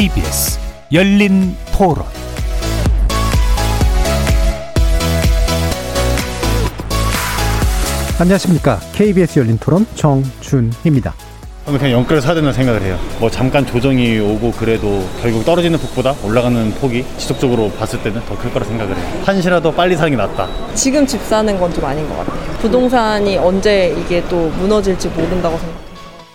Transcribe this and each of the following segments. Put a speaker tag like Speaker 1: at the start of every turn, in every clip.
Speaker 1: KBS 열린 토론
Speaker 2: 안녕하십니까. KBS 열린 토론 정준희입니다.
Speaker 3: 저는 그냥 영끌을 사야 된다는 생각을 해요. 뭐 잠깐 조정이 오고 그래도 결국 떨어지는 폭보다 올라가는 폭이 지속적으로 봤을 때는 더 클 거라 생각을 해요. 한시라도 빨리 사는 게 낫다.
Speaker 4: 지금 집 사는 건 좀 아닌 것 같아요. 부동산이 언제 이게 또 무너질지 모른다고 생각해요.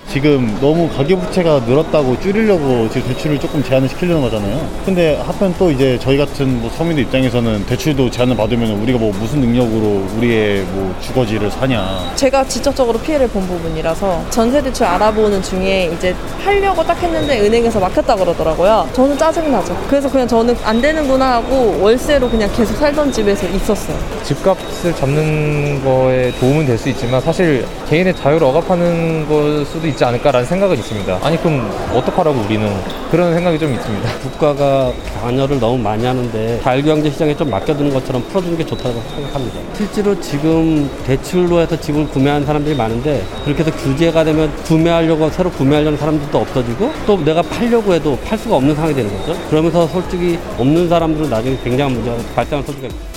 Speaker 3: 지금 너무 가계 부채가 늘었다고 줄이려고 지금 대출을 조금 제한을 시키려는 거잖아요. 근데 하편 또 이제 저희 같은 뭐 서민들 입장에서는 대출도 제한을 받으면 우리가 뭐 무슨 능력으로 우리의 뭐 주거지를 사냐.
Speaker 4: 제가 직접적으로 피해를 본 부분이라서 전세 대출 알아보는 중에 이제 하려고 딱 했는데 은행에서 막혔다 그러더라고요. 저는 짜증나죠. 그래서 그냥 저는 안 되는구나 하고 월세로 그냥 계속 살던 집에서 있었어요.
Speaker 5: 집값을 잡는 거에 도움은 될 수 있지만 사실 개인의 자유를 억압하는 걸 수도 있지 않을까라는 생각은 있습니다. 아니 그럼 어떡하라고 우리는 그런 생각이 좀 있습니다.
Speaker 6: 국가가 관여를 너무 많이 하는데 자율경제 시장에 좀 맡겨두는 것처럼 풀어주는 게 좋다고 생각합니다. 실제로 지금 대출로 해서 집을 구매하는 사람들이 많은데 그렇게 해서 규제가 되면 구매하려고 새로 구매하려는 사람들도 없어지고 또 내가 팔려고 해도 팔 수가 없는 상황이 되는 거죠. 그러면서 솔직히 없는 사람들은 나중에 굉장한 문제가 발생할 소지가 있습니다.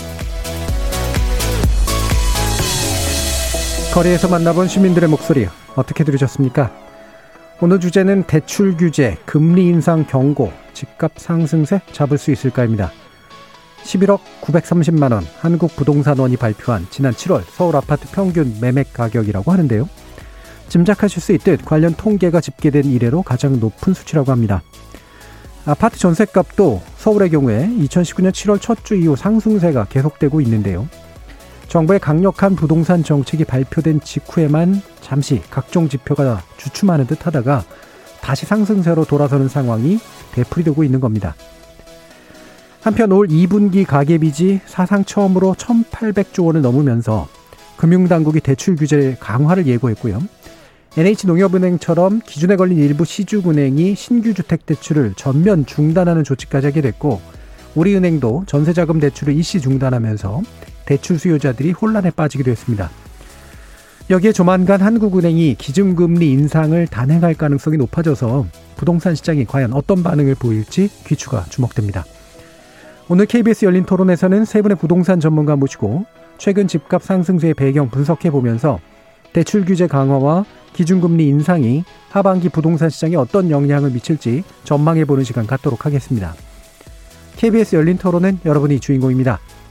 Speaker 2: 거리에서 만나본 시민들의 목소리 어떻게 들으셨습니까? 오늘 주제는 대출 규제, 금리 인상 경고, 집값 상승세 잡을 수 있을까입니다. 11억 930만 원 한국 부동산원이 발표한 지난 7월 서울 아파트 평균 매매 가격이라고 하는데요. 짐작하실 수 있듯 관련 통계가 집계된 이래로 가장 높은 수치라고 합니다. 아파트 전셋값도 서울의 경우에 2019년 7월 첫 주 이후 상승세가 계속되고 있는데요. 정부의 강력한 부동산 정책이 발표된 직후에만 잠시 각종 지표가 주춤하는 듯 하다가 다시 상승세로 돌아서는 상황이 되풀이되고 있는 겁니다. 한편 올 2분기 가계빚이 사상 처음으로 1,800조 원을 넘으면서 금융당국이 대출 규제 강화를 예고했고요. NH농협은행처럼 기준에 걸린 일부 시중은행이 신규 주택 대출을 전면 중단하는 조치까지 하게 됐고 우리은행도 전세자금 대출을 일시 중단하면서 대출 수요자들이 혼란에 빠지기도 했습니다. 여기에 조만간 한국은행이 기준금리 인상을 단행할 가능성이 높아져서 부동산 시장이 과연 어떤 반응을 보일지 귀추가 주목됩니다. 오늘 KBS 열린 토론에서는 세 분의 부동산 전문가 모시고 최근 집값 상승세의 배경 분석해 보면서 대출 규제 강화와 기준금리 인상이 하반기 부동산 시장에 어떤 영향을 미칠지 전망해 보는 시간 갖도록 하겠습니다. KBS 열린 토론은 여러분이 주인공입니다.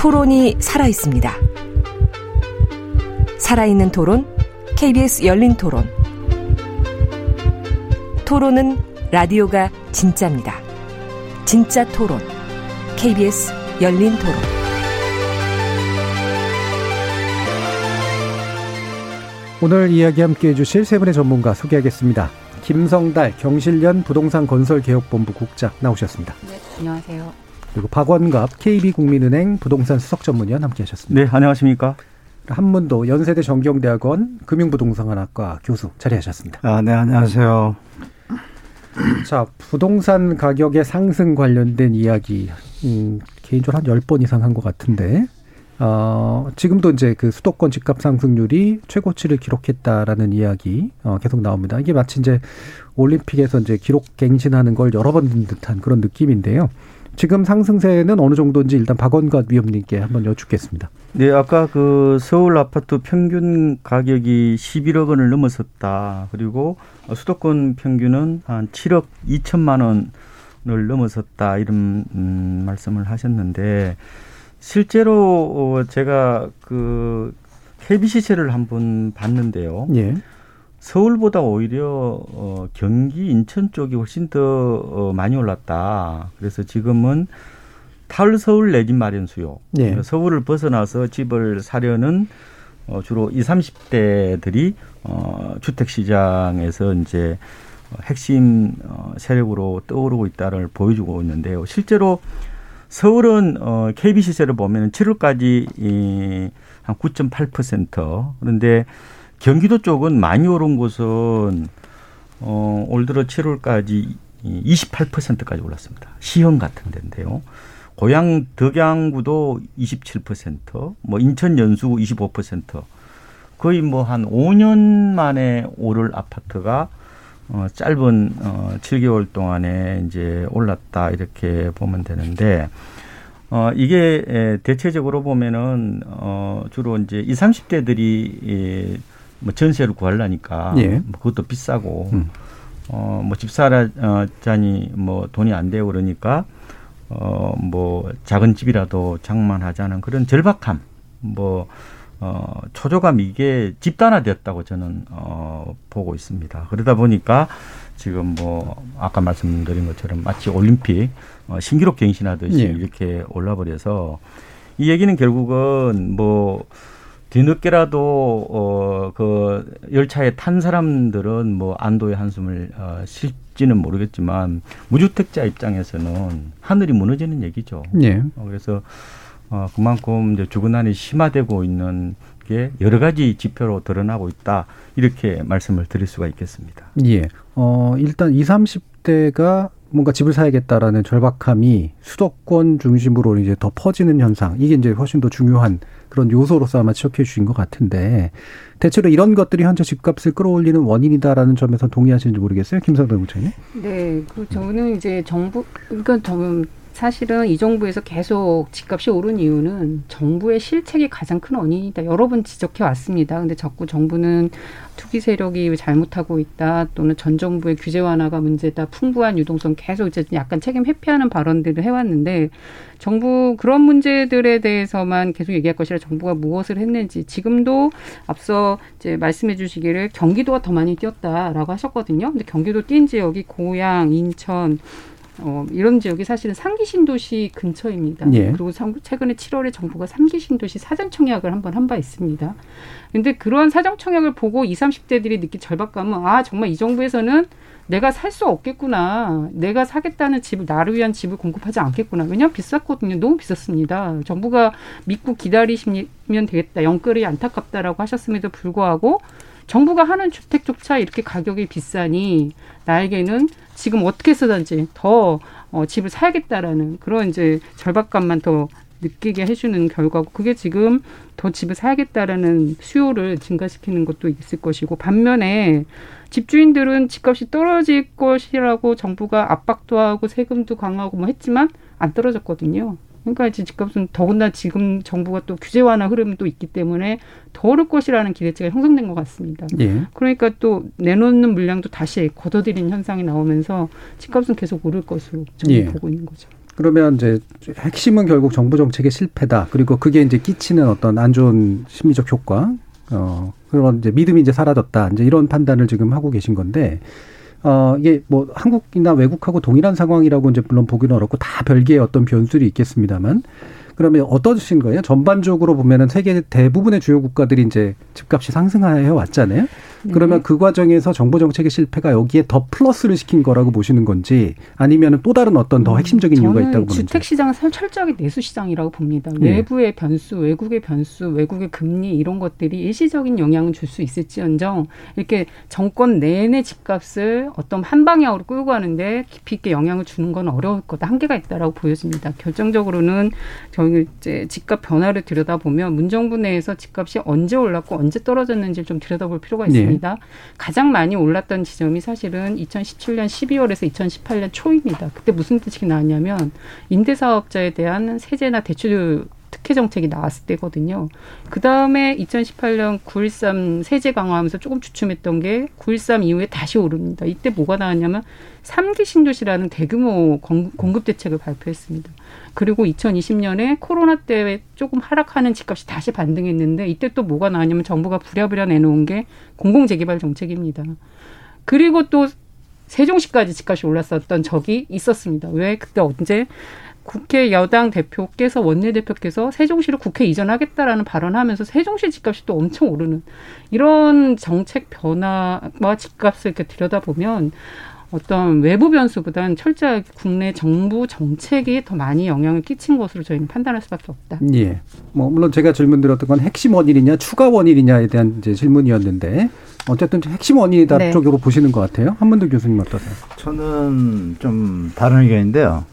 Speaker 7: 토론이 살아 있습니다. 살아있는 토론, KBS 열린 토론. 토론은 라디오가 진짜입니다. 진짜 토론, KBS 열린 토론.
Speaker 2: 오늘 이야기 함께 해주실 세 분의 전문가 소개하겠습니다. 김성달 경실련 부동산 건설개혁본부 국장 나오셨습니다.
Speaker 8: 네, 안녕하세요.
Speaker 2: 그리고 박원갑 KB국민은행 부동산 수석 전문위원 함께하셨습니다.
Speaker 9: 네, 안녕하십니까?
Speaker 2: 한문도 연세대 정경대학원 금융부동산학과 교수 자리하셨습니다.
Speaker 9: 아, 네, 안녕하세요.
Speaker 2: 자, 부동산 가격의 상승 관련된 이야기, 음, 개인적으로 한 열 번 이상 한 것 같은데, 어, 지금도 이제 그 수도권 집값 상승률이 최고치를 기록했다라는 이야기, 어, 계속 나옵니다. 이게 마치 이제 올림픽에서 이제 기록 갱신하는 걸 여러 번 듣는 듯한 그런 느낌인데요. 지금 상승세는 어느 정도인지 일단 박원갑 위원님께 한번 여쭙겠습니다.
Speaker 9: 네, 아까 그 서울 아파트 평균 가격이 11억 원을 넘어섰다. 그리고 수도권 평균은 한 7억 2천만 원을 넘어섰다. 이런 음, 말씀을 하셨는데 실제로 제가 그 KBC세를 한번 봤는데요.
Speaker 2: 예.
Speaker 9: 서울보다 오히려 어, 경기 인천 쪽이 훨씬 더 어, 많이 올랐다. 그래서 지금은 탈서울 내집 마련 수요.
Speaker 2: 예.
Speaker 9: 서울을 벗어나서 집을 사려는 어, 주로 20, 30대들이 어, 주택 시장에서 이제 핵심 어, 세력으로 떠오르고 있다를 보여주고 있는데요. 실제로 서울은 어, KB 시세를 보면 7월까지 이, 한9.8% 그런데 경기도 쪽은 많이 오른 곳은 어, 올 들어 7월까지 28%까지 올랐습니다. 시흥 같은 데인데요. 고향 덕양구도 27%, 뭐 인천 연수 25%, 거의 뭐 한 5년 만에 오를 아파트가 어, 짧은 어, 7개월 동안에 이제 올랐다 이렇게 보면 되는데 어, 이게 에, 대체적으로 보면은 어, 주로 이제 20, 30대들이 예, 뭐 전세를 구하려니까
Speaker 2: 예.
Speaker 9: 뭐 그것도 비싸고
Speaker 2: 음.
Speaker 9: 어, 뭐 집사라자니 뭐 돈이 안 되고 그러니까 어, 뭐 작은 집이라도 장만하자는 그런 절박함 뭐 어, 초조감 이게 집단화되었다고 저는 어, 보고 있습니다. 그러다 보니까 지금 뭐 아까 말씀드린 것처럼 마치 올림픽 어, 신기록 갱신하듯이
Speaker 2: 예.
Speaker 9: 이렇게 올라버려서 이 얘기는 결국은 뭐 뒤늦게라도 어 그 열차에 탄 사람들은 뭐 안도의 한숨을 어, 쉴지는 모르겠지만 무주택자 입장에서는 하늘이 무너지는 얘기죠.
Speaker 2: 예.
Speaker 9: 어, 그래서 어, 그만큼 이제 주거난이 심화되고 있는 게 여러 가지 지표로 드러나고 있다 이렇게 말씀을 드릴 수가 있겠습니다.
Speaker 2: 예. 어, 일단 20, 30대가 뭔가 집을 사야겠다라는 절박함이 수도권 중심으로 이제 더 퍼지는 현상. 이게 이제 훨씬 더 중요한 그런 요소로서 아마 지적해 주신 것 같은데 대체로 이런 것들이 현재 집값을 끌어올리는 원인이다라는 점에서 동의하시는지 모르겠어요. 김성대 부장님.
Speaker 8: 네, 그 저는 이제 정부 그러니까 좀 사실은 이 정부에서 계속 집값이 오른 이유는 정부의 실책이 가장 큰 원인이다. 여러 번 지적해 왔습니다. 근데 자꾸 정부는 투기 세력이 잘못하고 있다. 또는 전 정부의 규제 완화가 문제다. 풍부한 유동성 계속 이제 약간 책임 회피하는 발언들을 해왔는데 정부 그런 문제들에 대해서만 계속 얘기할 것이라 정부가 무엇을 했는지 지금도 앞서 이제 말씀해 주시기를 경기도가 더 많이 뛰었다라고 하셨거든요. 근데 경기도 뛴 지역이 고양, 인천, 어, 이런 지역이 사실은 상기 신도시 근처입니다.
Speaker 2: 예.
Speaker 8: 그리고 상- 최근에 7월에 정부가 상기 신도시 사전 청약을 한번 한 바 있습니다. 근데 그런 사전 청약을 보고 20, 30대들이 느낀 절박감은 아 정말 이 정부에서는 내가 살 수 없겠구나. 내가 사겠다는 집을 나를 위한 집을 공급하지 않겠구나. 왜냐하면 비쌌거든요. 너무 비쌌습니다. 정부가 믿고 기다리시면 되겠다. 영끌이 안타깝다라고 하셨음에도 불구하고 정부가 하는 주택조차 이렇게 가격이 비싸니 나에게는 지금 어떻게 쓰든지 더 어, 집을 사야겠다라는 그런 이제 절박감만 더 느끼게 해주는 결과고 그게 지금 더 집을 사야겠다라는 수요를 증가시키는 것도 있을 것이고 반면에 집주인들은 집값이 떨어질 것이라고 정부가 압박도 하고 세금도 강화하고 뭐 했지만 안 떨어졌거든요. 그러니까 집값은 더군다나 지금 정부가 또 규제 완화 흐름도 있기 때문에 더 오를 것이라는 기대치가 형성된 것 같습니다.
Speaker 2: 예.
Speaker 8: 그러니까 또 내놓는 물량도 다시 걷어들이는 현상이 나오면서 집값은 계속 오를 것으로 저는
Speaker 2: 예.
Speaker 8: 보고 있는 거죠.
Speaker 2: 그러면 이제 핵심은 결국 정부 정책의 실패다. 그리고 그게 이제 끼치는 어떤 안 좋은 심리적 효과, 어, 그런 이제 믿음이 이제 사라졌다. 이제 이런 판단을 지금 하고 계신 건데, 어, 이게 뭐 한국이나 외국하고 동일한 상황이라고 이제 물론 보기는 어렵고 다 별개의 어떤 변수들이 있겠습니다만, 그러면 어떠신 거예요? 전반적으로 보면은 세계 대부분의 주요 국가들이 이제 집값이 상승해 왔잖아요. 그러면 그 과정에서 정부 정책의 실패가 여기에 더 플러스를 시킨 거라고 보시는 건지 아니면 또 다른 어떤 더 핵심적인 이유가
Speaker 8: 저는
Speaker 2: 있다고 보는지.
Speaker 8: 주택 시장은 철저하게 내수 시장이라고 봅니다.
Speaker 2: 예.
Speaker 8: 외부의 변수, 외국의 변수, 외국의 금리 이런 것들이 일시적인 영향을 줄 수 있을지언정 이렇게 정권 내내 집값을 어떤 한 방향으로 끌고 가는데 깊이 있게 영향을 주는 건 어려울 거다 한계가 있다라고 보여집니다. 결정적으로는 저희 이제 집값 변화를 들여다 보면 문정부 내에서 집값이 언제 올랐고 언제 떨어졌는지 좀 들여다볼 필요가
Speaker 2: 네.
Speaker 8: 있습니다. 가장 많이 올랐던 지점이 사실은 2017년 12월에서 2018년 초입니다. 그때 무슨 뜻이 나왔냐면 임대사업자에 대한 세제나 대출 특혜 정책이 나왔을 때거든요. 그 다음에 2018년 9.13 세제 강화하면서 조금 주춤했던 게 9.13 이후에 다시 오릅니다. 이때 뭐가 나왔냐면 삼기 신도시라는 대규모 공- 공급 대책을 발표했습니다. 그리고 2020년에 코로나 때 조금 하락하는 집값이 다시 반등했는데 이때 또 뭐가 나왔냐면 정부가 부랴부랴 내놓은 게 공공 재개발 정책입니다. 그리고 또 세종시까지 집값이 올랐었던 적이 있었습니다. 왜 그때 언제 국회 여당 대표께서 원내대표께서 세종시를 국회 이전하겠다라는 발언하면서 세종시 집값이 또 엄청 오르는 이런 정책 변화와 집값을 이렇게 들여다보면 어떤 외부 변수보다는 철저하게 국내 정부 정책이 더 많이 영향을 끼친 것으로 저희는 판단할 수밖에 없다.
Speaker 2: 예. 뭐 물론 제가 질문 드렸던 건 핵심 원인이냐 추가 원인이냐에 대한 이제 질문이었는데 어쨌든 핵심 원인이다
Speaker 10: 네.
Speaker 2: 쪽으로 보시는 것 같아요. 한문도 교수님 어떠세요?
Speaker 10: 저는 좀 다른 의견인데요.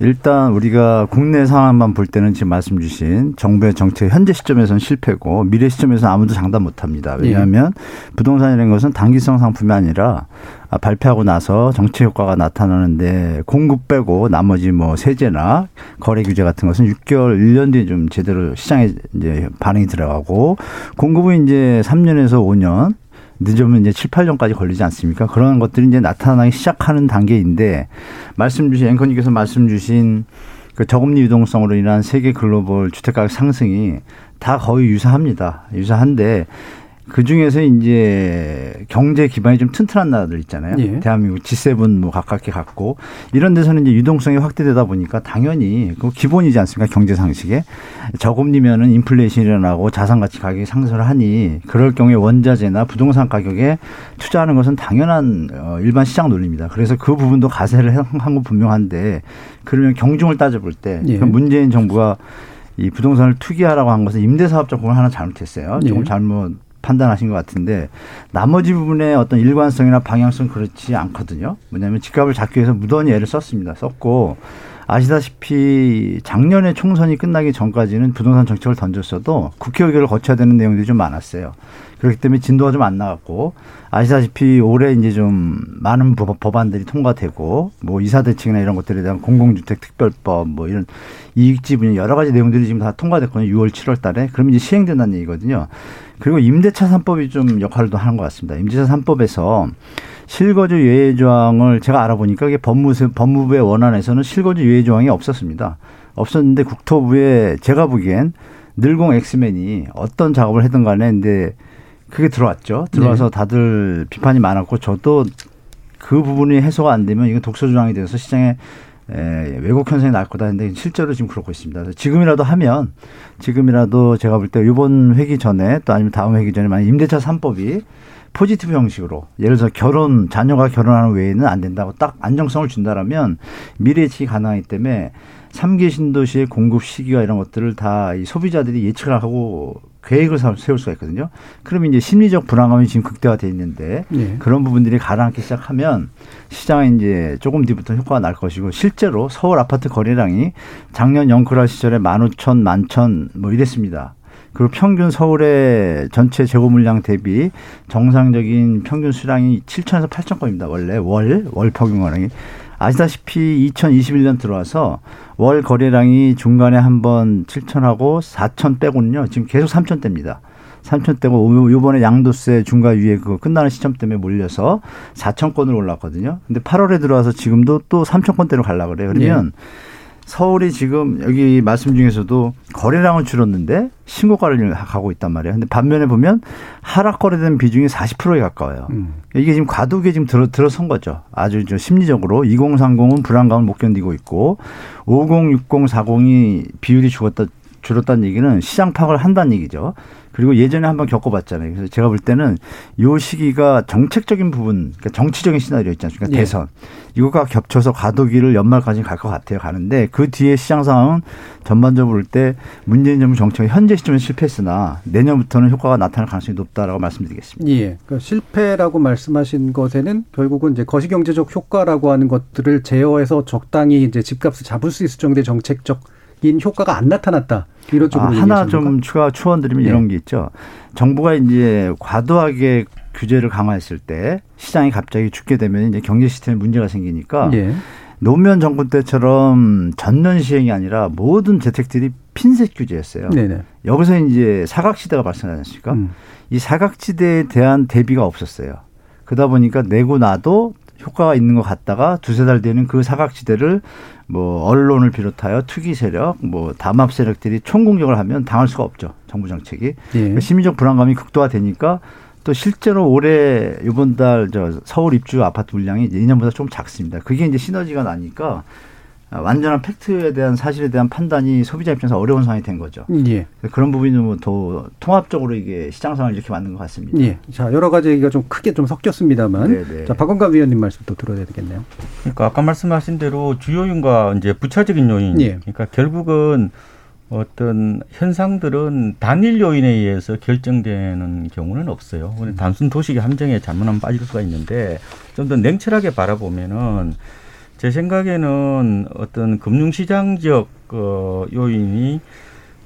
Speaker 10: 일단 우리가 국내 상황만 볼 때는 지금 말씀 주신 정부의 정책 현재 시점에서는 실패고 미래 시점에서는 아무도 장담 못 합니다. 왜냐하면 부동산이라는 것은 단기성 상품이 아니라 아, 발표하고 나서 정책 효과가 나타나는데 공급 빼고 나머지 뭐 세제나 거래 규제 같은 것은 6개월, 1년 뒤에 좀 제대로 시장에 이제 반응이 들어가고 공급은 이제 3년에서 5년 늦으면 이제 7, 8년까지 걸리지 않습니까? 그런 것들이 이제 나타나기 시작하는 단계인데 말씀 주신 앵커님께서 말씀 주신 그 저금리 유동성으로 인한 세계 글로벌 주택가격 상승이 다 거의 유사합니다. 유사한데 그 중에서 이제 경제 기반이 좀 튼튼한 나라들 있잖아요.
Speaker 2: 예.
Speaker 10: 대한민국 G7 뭐 가깝게 갔고 이런 데서는 이제 유동성이 확대되다 보니까 당연히 그 기본이지 않습니까? 경제 상식에 저금리면은 인플레이션이 일어나고 자산 가치 가격이 상승을 하니 그럴 경우에 원자재나 부동산 가격에 투자하는 것은 당연한 어, 일반 시장 논리입니다. 그래서 그 부분도 가세를 한 건 분명한데 그러면 경중을 따져볼 때
Speaker 2: 예.
Speaker 10: 문재인 정부가 이 부동산을 투기하라고 한 것은 임대사업자 부분 하나 잘못했어요. 조금
Speaker 2: 예.
Speaker 10: 잘못 판단하신 것 같은데 나머지 부분의 어떤 일관성이나 방향성 그렇지 않거든요. 뭐냐면 집값을 잡기 위해서 무던히 애를 썼습니다. 썼고 아시다시피 작년에 총선이 끝나기 전까지는 부동산 정책을 던졌어도 국회 의결을 거쳐야 되는 내용들이 좀 많았어요. 그렇기 때문에 진도가 좀 안 나갔고 아시다시피 올해 이제 좀 많은 법- 법안들이 통과되고 뭐 이사 대책이나 이런 것들에 대한 공공주택 특별법 뭐 이런 이익지 분야 여러 가지 내용들이 지금 다 통과됐거든요. 6월 7월 달에 그러면 이제 시행된다는 얘기거든요. 그리고 임대차 3법이 좀 역할을 또 하는 것 같습니다. 임대차 3법에서 실거주 예외 조항을 제가 알아보니까 이게 법무부 법무부의 원안에서는 실거주 예외 조항이 없었습니다. 없었는데 국토부에 제가 보기엔 늘공 엑스맨이 어떤 작업을 했든 간에 근데 그게 들어왔죠. 들어와서 다들 비판이 많았고 저도 그 부분이 해소가 안 되면 이건 독소 조항이 돼서 시장에 에, 왜곡 현상이 날 거다 했는데 실제로 지금 그렇고 있습니다. 지금이라도 하면 지금이라도 제가 볼 때 이번 회기 전에 또 아니면 다음 회기 전에 만약 임대차 3법이 포지티브 형식으로 예를 들어서 결혼 자녀가 결혼하는 외에는 안 된다고 딱 안정성을 준다라면 미래 예측이 가능하기 때문에 삼기 신도시의 공급 시기와 이런 것들을 다 이 소비자들이 예측을 하고 계획을 사- 세울 수가 있거든요. 그러면 이제 심리적 불안감이 지금 극대화돼 있는데
Speaker 2: 예.
Speaker 10: 그런 부분들이 가라앉기 시작하면 시장에 이제 조금 뒤부터 효과가 날 것이고 실제로 서울 아파트 거래량이 작년 영크라 시절에 만 오천, 만천 뭐 이랬습니다. 그리고 평균 서울의 전체 재고 물량 대비 정상적인 평균 수량이 7천에서 8천 건입니다. 원래 월, 월 평균 거량이. 아시다시피 2021년 들어와서 월 거래량이 중간에 한번 7천하고 4천 빼고는요. 지금 계속 3천 대입니다. 3천 대고 요번에 양도세 중과 유예 그거 끝나는 시점 때문에 몰려서 4천 건으로 올랐거든요. 근데 8월에 들어와서 지금도 또 3천 건대로 가려고 그래요. 그러면 서울이 지금 여기 말씀 중에서도 거래량은 줄었는데 신고가를 가고 있단 말이에요. 근데 반면에 보면 하락 거래된 비중이 40%에 가까워요.
Speaker 2: 음.
Speaker 10: 이게 지금 과도기에 지금 들어, 들어선 거죠. 아주 저 심리적으로 2030은 불안감을 못 견디고 있고 50, 60, 40이 비율이 죽었다, 줄었다는 얘기는 시장 파악을 한다는 얘기죠. 그리고 예전에 한번 겪어봤잖아요. 그래서 제가 볼 때는 요 시기가 정책적인 부분, 그러니까 정치적인 시나리오 있지 않습니까?
Speaker 2: 예.
Speaker 10: 대선. 이거가 겹쳐서 과도기를 연말까지 갈 것 같아요. 가는데 그 뒤에 시장 상황은 전반적으로 볼 때 문재인 정부 정책이 현재 시점에 실패했으나 내년부터는 효과가 나타날 가능성이 높다라고 말씀드리겠습니다.
Speaker 2: 예. 그 실패라고 말씀하신 것에는 결국은 이제 거시경제적 효과라고 하는 것들을 제어해서 적당히 이제 집값을 잡을 수 있을 정도의 정책적 인 효과가 안 나타났다. 이런
Speaker 10: 아,
Speaker 2: 쪽으로
Speaker 10: 하나
Speaker 2: 얘기하십니까?
Speaker 10: 좀 추가 추원드리면
Speaker 2: 네.
Speaker 10: 이런 게 있죠. 정부가 이제 과도하게 규제를 강화했을 때 시장이 갑자기 죽게 되면 이제 경제 시스템에 문제가 생기니까
Speaker 2: 예.
Speaker 10: 노무현 정권 때처럼 전면 시행이 아니라 모든 대책들이 핀셋 규제였어요.
Speaker 2: 네네.
Speaker 10: 여기서 이제 사각지대가 발생하지 않습니까?
Speaker 2: 음.
Speaker 10: 이 사각지대에 대한 대비가 없었어요. 그러다 보니까 내고 나도 효과가 있는 것 같다가 두세 달 뒤에는 그 사각지대를 뭐 언론을 비롯하여 투기 세력, 뭐 담합 세력들이 총공격을 하면 당할 수가 없죠. 정부 정책이.
Speaker 2: 예.
Speaker 10: 심리적 불안감이 극도화되니까 또 실제로 올해 이번 달 저 서울 입주 아파트 물량이 예년보다 좀 작습니다. 그게 이제 시너지가 나니까 완전한 팩트에 대한 사실에 대한 판단이 소비자 입장에서 어려운 상황이 된 거죠.
Speaker 2: 예.
Speaker 10: 그런 부분이 좀더 통합적으로 이게 시장 상황을 이렇게 만든 것 같습니다.
Speaker 2: 예. 자, 여러 가지 얘기가 좀 크게 좀 섞였습니다만.
Speaker 10: 네네.
Speaker 2: 자, 박원갑 위원님 말씀 또 들어야 되겠네요.
Speaker 9: 그러니까 아까 말씀하신 대로 주요 요인과 이제 부차적인 요인.
Speaker 2: 예.
Speaker 9: 그러니까 결국은 어떤 현상들은 단일 요인에 의해서 결정되는 경우는 없어요. 단순 도식의 함정에 잘못하면 빠질 수가 있는데 좀 더 냉철하게 바라보면은 제 생각에는 어떤 금융시장적 어, 요인이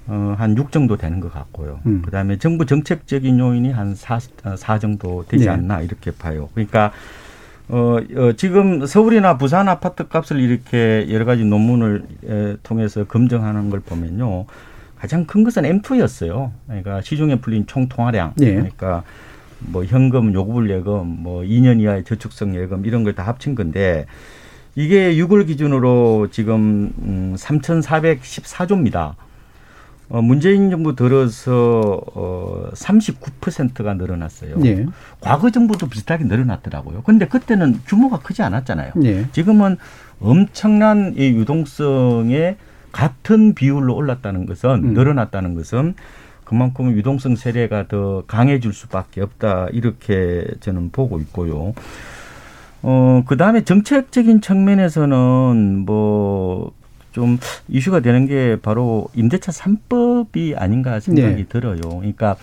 Speaker 9: 어, 한6 정도 되는 것 같고요.
Speaker 2: 음.
Speaker 9: 그 다음에 정부 정책적인 요인이 한 4, 4 정도 되지
Speaker 2: 네.
Speaker 9: 않나 이렇게 봐요. 그러니까 어, 어, 지금 서울이나 부산 아파트 값을 이렇게 여러 가지 논문을 에, 통해서 검증하는 걸 보면요. 가장 큰 것은 M2였어요. 그러니까 시중에 풀린 총 통화량.
Speaker 2: 예.
Speaker 9: 그러니까 뭐 현금, 요구불 예금, 뭐 2년 이하의 저축성 예금 이런 걸 다 합친 건데 이게 6월 기준으로 지금 음, 3,414조입니다. 어, 문재인 정부 들어서 어, 39%가 늘어났어요.
Speaker 2: 예.
Speaker 9: 과거 정부도 비슷하게 늘어났더라고요. 근데 그때는 규모가 크지 않았잖아요.
Speaker 2: 예.
Speaker 9: 지금은 엄청난 이 유동성에 같은 비율로 올랐다는 것은
Speaker 2: 음.
Speaker 9: 늘어났다는 것은 그만큼 유동성 세례가 더 강해질 수밖에 없다 이렇게 저는 보고 있고요. 어, 그 다음에 정책적인 측면에서는 뭐, 좀 이슈가 되는 게 바로 임대차 삼법이 아닌가 생각이
Speaker 2: 네.
Speaker 9: 들어요. 그러니까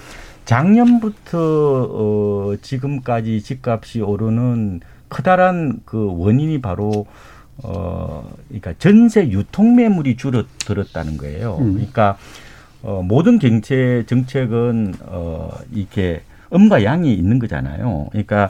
Speaker 9: 작년부터 어, 지금까지 집값이 오르는 커다란 그 원인이 바로 어, 그러니까 전세 유통 매물이 줄어들었다는 거예요.
Speaker 2: 음.
Speaker 9: 그러니까 어, 모든 경제 정책은 어, 이렇게 음과 양이 있는 거잖아요. 그러니까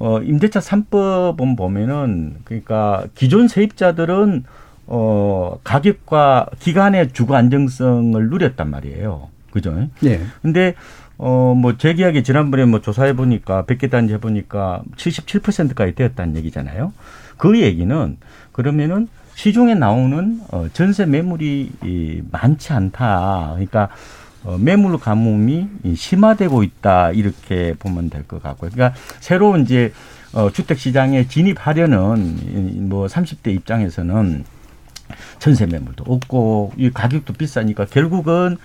Speaker 9: 어, 임대차 삼법은 보면은 그러니까 기존 세입자들은 어, 가격과 기간의 주거 안정성을 누렸단 말이에요. 그죠?
Speaker 2: 예.
Speaker 9: 근데 어, 뭐, 제 기억에 지난번에 뭐 조사해 보니까, 100개 단지 해 보니까 77%까지 되었다는 얘기잖아요. 그 얘기는 그러면은 시중에 나오는 어, 전세 매물이 이, 많지 않다. 그러니까 어, 매물 가뭄이 이, 심화되고 있다. 이렇게 보면 될 것 같고요. 그러니까 새로 이제 어, 주택 시장에 진입하려는 이, 뭐 30대 입장에서는 전세 매물도 없고 이 가격도 비싸니까 결국은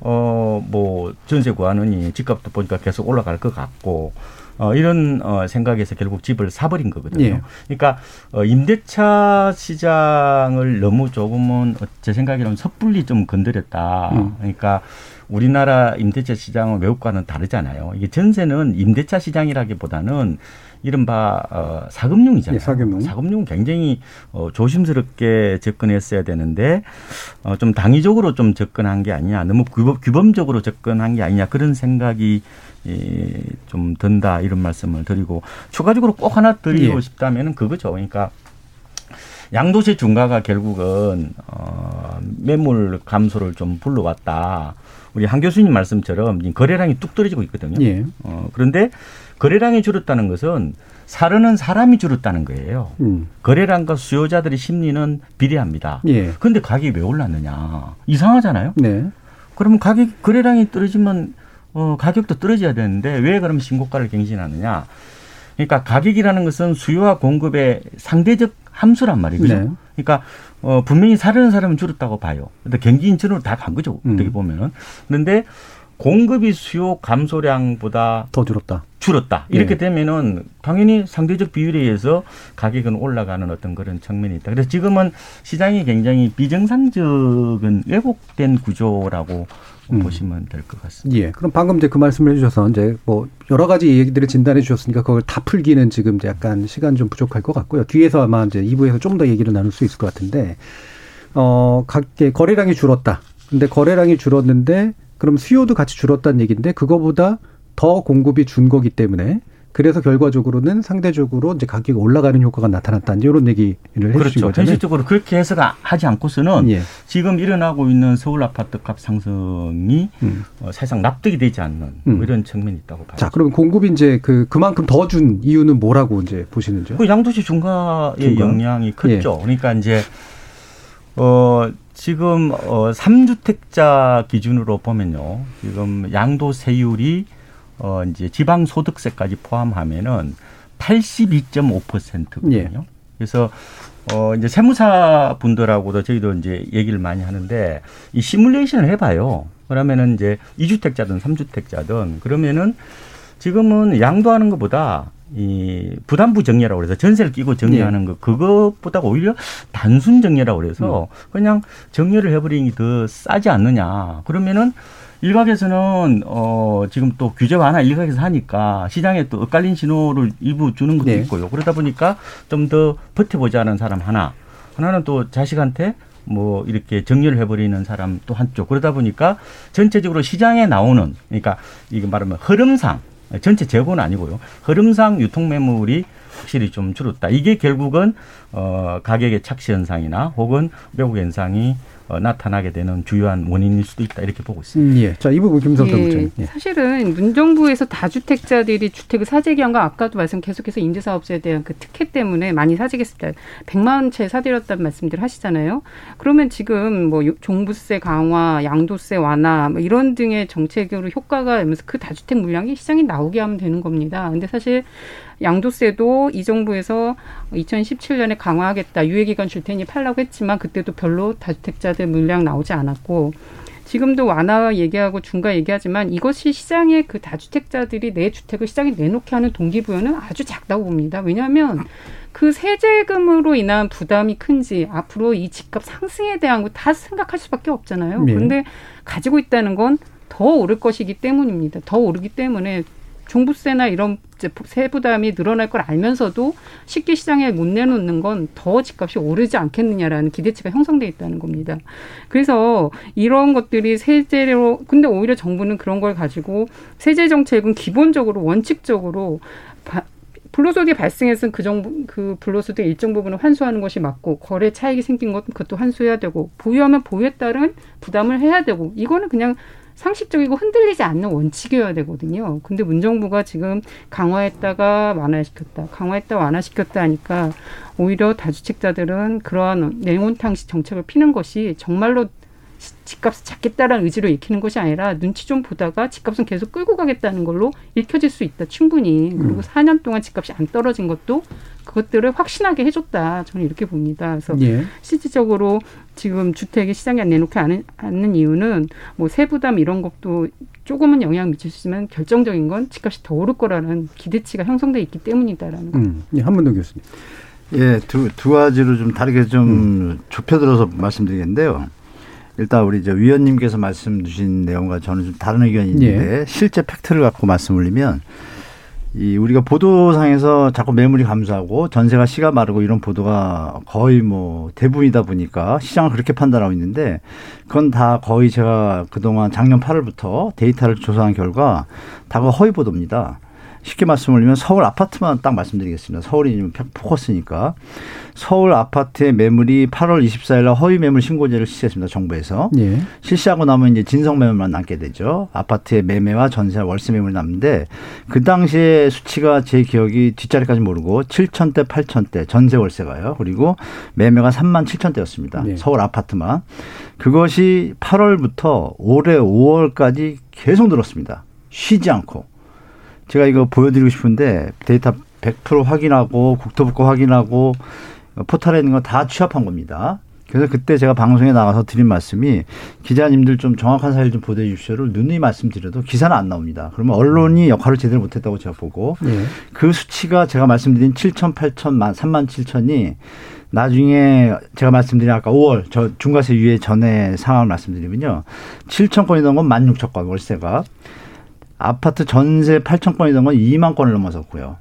Speaker 9: 어 뭐 전세 구하느니 집값도 보니까 계속 올라갈 것 같고 어 이런 어 생각에서 결국 집을 사버린 거거든요.
Speaker 2: 예.
Speaker 9: 그러니까 어 임대차 시장을 너무 조금은 어, 제 생각에는 섣불리 좀 건드렸다.
Speaker 2: 음.
Speaker 9: 그러니까 우리나라 임대차 시장은 외국과는 다르잖아요. 이게 전세는 임대차 시장이라기보다는 이른바 어, 사금융이잖아요.
Speaker 2: 예, 사금융.
Speaker 9: 사금융은 굉장히 어, 조심스럽게 접근했어야 되는데 어, 좀 당위적으로 좀 접근한 게 아니냐, 너무 규범, 규범적으로 접근한 게 아니냐 그런 생각이 이, 좀 든다 이런 말씀을 드리고 추가적으로 꼭 하나 드리고
Speaker 2: 예.
Speaker 9: 싶다면은 그거죠. 그러니까 양도세 중과가 결국은 어, 매물 감소를 좀 불러왔다. 우리 한 교수님 말씀처럼 이 거래량이 뚝 떨어지고 있거든요.
Speaker 2: 예.
Speaker 9: 어, 그런데 거래량이 줄었다는 것은 사르는 사람이 줄었다는 거예요.
Speaker 2: 음.
Speaker 9: 거래량과 수요자들의 심리는 비례합니다.
Speaker 2: 예.
Speaker 9: 근데 가격이 왜 올랐느냐? 이상하잖아요.
Speaker 2: 네.
Speaker 9: 그러면 가격 거래량이 떨어지면 어, 가격도 떨어져야 되는데 왜 그럼 신고가를 갱신하느냐? 그러니까 가격이라는 것은 수요와 공급의 상대적 함수란 말이죠.
Speaker 2: 네.
Speaker 9: 그러니까 어, 분명히 사려는 사람은 줄었다고 봐요. 근데 경기 인천으로 다 간 거죠.
Speaker 2: 음.
Speaker 9: 어떻게 보면은. 그런데 공급이 수요 감소량보다
Speaker 2: 더 줄었다.
Speaker 9: 줄었다. 이렇게
Speaker 2: 네.
Speaker 9: 되면은 당연히 상대적 비율에 의해서 가격은 올라가는 어떤 그런 측면이 있다. 그래서 지금은 시장이 굉장히 비정상적인 왜곡된 구조라고
Speaker 2: 음.
Speaker 9: 보시면 될 것 같습니다.
Speaker 2: 예. 그럼 방금 이제 그 말씀을 해주셔서 이제 뭐 여러 가지 얘기들을 진단해 주셨으니까 그걸 다 풀기는 지금 이제 약간 시간 좀 부족할 것 같고요. 뒤에서 아마 이제 2부에서 좀 더 얘기를 나눌 수 있을 것 같은데, 어, 각계 거래량이 줄었다. 근데 거래량이 줄었는데 그럼 수요도 같이 줄었다는 얘기인데 그거보다 더 공급이 준 거기 때문에 그래서 결과적으로는 상대적으로 이제 가격이 올라가는 효과가 나타났다. 이제 이런 얘기를 해주신
Speaker 9: 그렇죠.
Speaker 2: 거잖아요.
Speaker 9: 현실적으로 그렇게 해석하지 않고서는
Speaker 2: 예.
Speaker 9: 지금 일어나고 있는 서울 아파트 값 상승이
Speaker 2: 음.
Speaker 9: 어, 사실상 납득이 되지 않는
Speaker 2: 음.
Speaker 9: 뭐 이런 측면이 있다고 봐요.
Speaker 2: 자, 그러면 공급이 이제 그 그만큼 더 준 이유는 뭐라고 이제 보시는지요?
Speaker 9: 그 양도시 중과의
Speaker 2: 중과?
Speaker 9: 영향이 컸죠.
Speaker 2: 예.
Speaker 9: 그러니까 이제 어 지금 어 3주택자 기준으로 보면요. 지금 양도세율이 어 이제 지방 소득세까지 포함하면은 82.5%거든요.
Speaker 2: 예.
Speaker 9: 그래서 어, 이제 세무사 분들하고도 저희도 이제 얘기를 많이 하는데 이 시뮬레이션을 해 봐요. 그러면은 이제 이주택자든삼주택자든 그러면은 지금은 양도하는 것보다 이 부담부 정리라고 그래서 전세를 끼고 정리하는 거 그것보다 오히려 단순 정리라고 그래서 그냥 정리를 해버리는 게 더 싸지 않느냐. 그러면은 일각에서는 어 지금 또 규제 완화 일각에서 하니까 시장에 또 엇갈린 신호를 일부 주는 것도
Speaker 2: 네.
Speaker 9: 있고요. 그러다 보니까 좀 더 버텨보자는 사람 하나, 하나는 또 자식한테 뭐 이렇게 정리를 해버리는 사람 또 한쪽 그러다 보니까 전체적으로 시장에 나오는 그러니까 이거 말하면 흐름상 전체 재고는 아니고요. 흐름상 유통 매물이 확실히 좀 줄었다. 이게 결국은 어 가격의 착시 현상이나 혹은 매국 현상이 어, 나타나게 되는 주요한 원인일 수도 있다 이렇게 보고 있습니다.
Speaker 2: 음, 예. 자, 이 부분 김성태
Speaker 8: 예,
Speaker 2: 부장님. 예.
Speaker 8: 사실은 문정부에서 다주택자들이 주택을 사재기 한 거 아까도 말씀 계속해서 임대사업자에 대한 그 특혜 때문에 많이 사재기했습니다. 100만 채 사들였다는 말씀들 하시잖아요. 그러면 지금 뭐 요- 종부세 강화, 양도세 완화 뭐 이런 등의 정책으로 효과가 되면서 그 다주택 물량이 시장에 나오게 하면 되는 겁니다. 근데 사실 양도세도 이 정부에서 2017년에 강화하겠다 유예기간 줄 테니 팔라고 했지만 그때도 별로 다주택자들 물량 나오지 않았고 지금도 완화 얘기하고 중과 얘기하지만 이것이 시장에 그 다주택자들이 내 주택을 시장에 내놓게 하는 동기부여는 아주 작다고 봅니다. 왜냐하면 그 세제금으로 인한 부담이 큰지 앞으로 이 집값 상승에 대한 거 다 생각할 수밖에 없잖아요.
Speaker 2: 네.
Speaker 8: 그런데 가지고 있다는 건 더 오를 것이기 때문입니다. 더 오르기 때문에 종부세나 이런 세부담이 늘어날 걸 알면서도 쉽게 시장에 못 내놓는 건 더 집값이 오르지 않겠느냐라는 기대치가 형성돼 있다는 겁니다. 그래서 이런 것들이 세제로 근데 오히려 정부는 그런 걸 가지고 세제 정책은 기본적으로 원칙적으로 바- 불로소득이 발생해서 그 정부 그 불로소득 일정 부분을 환수하는 것이 맞고 거래 차익이 생긴 것 그것도 환수해야 되고 보유하면 보유에 따른 부담을 해야 되고 이거는 그냥 상식적이고 흔들리지 않는 원칙이어야 되거든요. 근데 문정부가 지금 강화했다가 완화시켰다, 강화했다 완화시켰다 하니까 오히려 다주택자들은 그러한 냉온탕식 정책을 피는 것이 정말로 시- 집값을 잡겠다라는 의지로 읽히는 것이 아니라 눈치 좀 보다가 집값은 계속 끌고 가겠다는 걸로 읽혀질 수 있다 충분히 그리고 4년 동안 집값이 안 떨어진 것도 그것들을 확신하게 해줬다 저는 이렇게 봅니다. 그래서
Speaker 2: 예.
Speaker 8: 실질적으로 지금 주택이 시장에 내놓지 않은, 않는 이유는 뭐 세부담 이런 것도 조금은 영향 미칠 수 있지만 결정적인 건 집값이 더 오를 거라는 기대치가 형성돼 있기 때문이다라는 거.
Speaker 2: 음, 예, 한문동 교수님.
Speaker 10: 예, 두, 두 가지로 좀 다르게 좀 좁혀들어서 말씀드리겠는데요. 일단 우리 저 위원님께서 말씀 주신 내용과 저는 좀 다른 의견이 있는데 실제 팩트를 갖고 말씀을 드리면 이 우리가 보도상에서 자꾸 매물이 감소하고 전세가 씨가 마르고 이런 보도가 거의 뭐 대부분이다 보니까 시장을 그렇게 판단하고 있는데 그건 다 거의 제가 그동안 작년 8월부터 데이터를 조사한 결과 다가 허위 보도입니다. 쉽게 말씀을 드리면 서울 아파트만 딱 말씀드리겠습니다. 서울이 지금 포커스니까. 서울 아파트의 매물이 8월 24일 날 허위 매물 신고제를 실시했습니다. 정부에서.
Speaker 2: 예.
Speaker 10: 실시하고 나면 이제 진성 매물만 남게 되죠. 아파트의 매매와 전세, 월세 매물이 남는데 그 당시에 수치가 제 기억이 뒷자리까지 모르고 7천대, 8천대 전세 월세가요. 그리고 매매가 3만 7천대였습니다.
Speaker 2: 네.
Speaker 10: 서울 아파트만. 그것이 8월부터 올해 5월까지 계속 늘었습니다. 쉬지 않고. 제가 이거 보여드리고 싶은데 데이터 100% 확인하고 국토부과 확인하고 포털에 있는 거 다 취합한 겁니다. 그래서 그때 제가 방송에 나가서 드린 말씀이 기자님들 좀 정확한 사실 좀 보도해 주십시오를 누누이 말씀드려도 기사는 안 나옵니다. 그러면 언론이 역할을 제대로 못했다고 제가 보고
Speaker 2: 예.
Speaker 10: 그 수치가 제가 말씀드린 7천, 8천, 만, 3만 7천이 나중에 제가 말씀드린 아까 5월 저 중과세 유예 전에 상황을 말씀드리면요. 7천 건이던 건 1만 6천 건 월세가 아파트 전세 8천 건이던 건 2만 건을 넘어섰고요.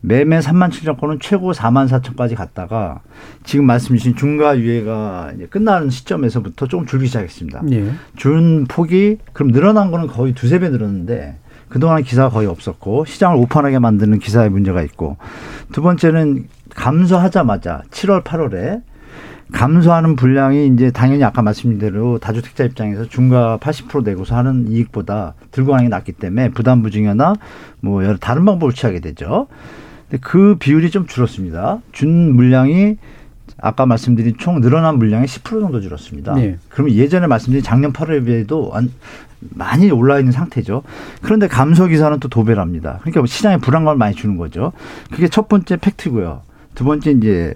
Speaker 10: 매매 3만 7천 건은 최고 4만 4천까지 갔다가 지금 말씀 주신 중과 유예가 이제 끝나는 시점에서부터 조금 줄기 시작했습니다.
Speaker 2: 예.
Speaker 10: 준 폭이 그럼 늘어난 거는 거의 두세 배 늘었는데 그동안 기사가 거의 없었고 시장을 오판하게 만드는 기사의 문제가 있고 두 번째는 감소하자마자 7월 8월에 감소하는 분량이 이제 당연히 아까 말씀드린 대로 다주택자 입장에서 중과 80% 내고서 하는 이익보다 들고 가는 게 낫기 때문에 부담 부증이나 뭐 여러 다른 방법을 취하게 되죠. 근데 그 비율이 좀 줄었습니다. 준 물량이 아까 말씀드린 총 늘어난 물량의 10% 정도 줄었습니다.
Speaker 2: 네.
Speaker 10: 그러면 예전에 말씀드린 작년 8월에 비해도 안- 많이 올라 있는 상태죠. 그런데 감소 기사는 또 도배랍니다. 그러니까 뭐 시장에 불안감을 많이 주는 거죠. 그게 첫 번째 팩트고요. 두 번째 이제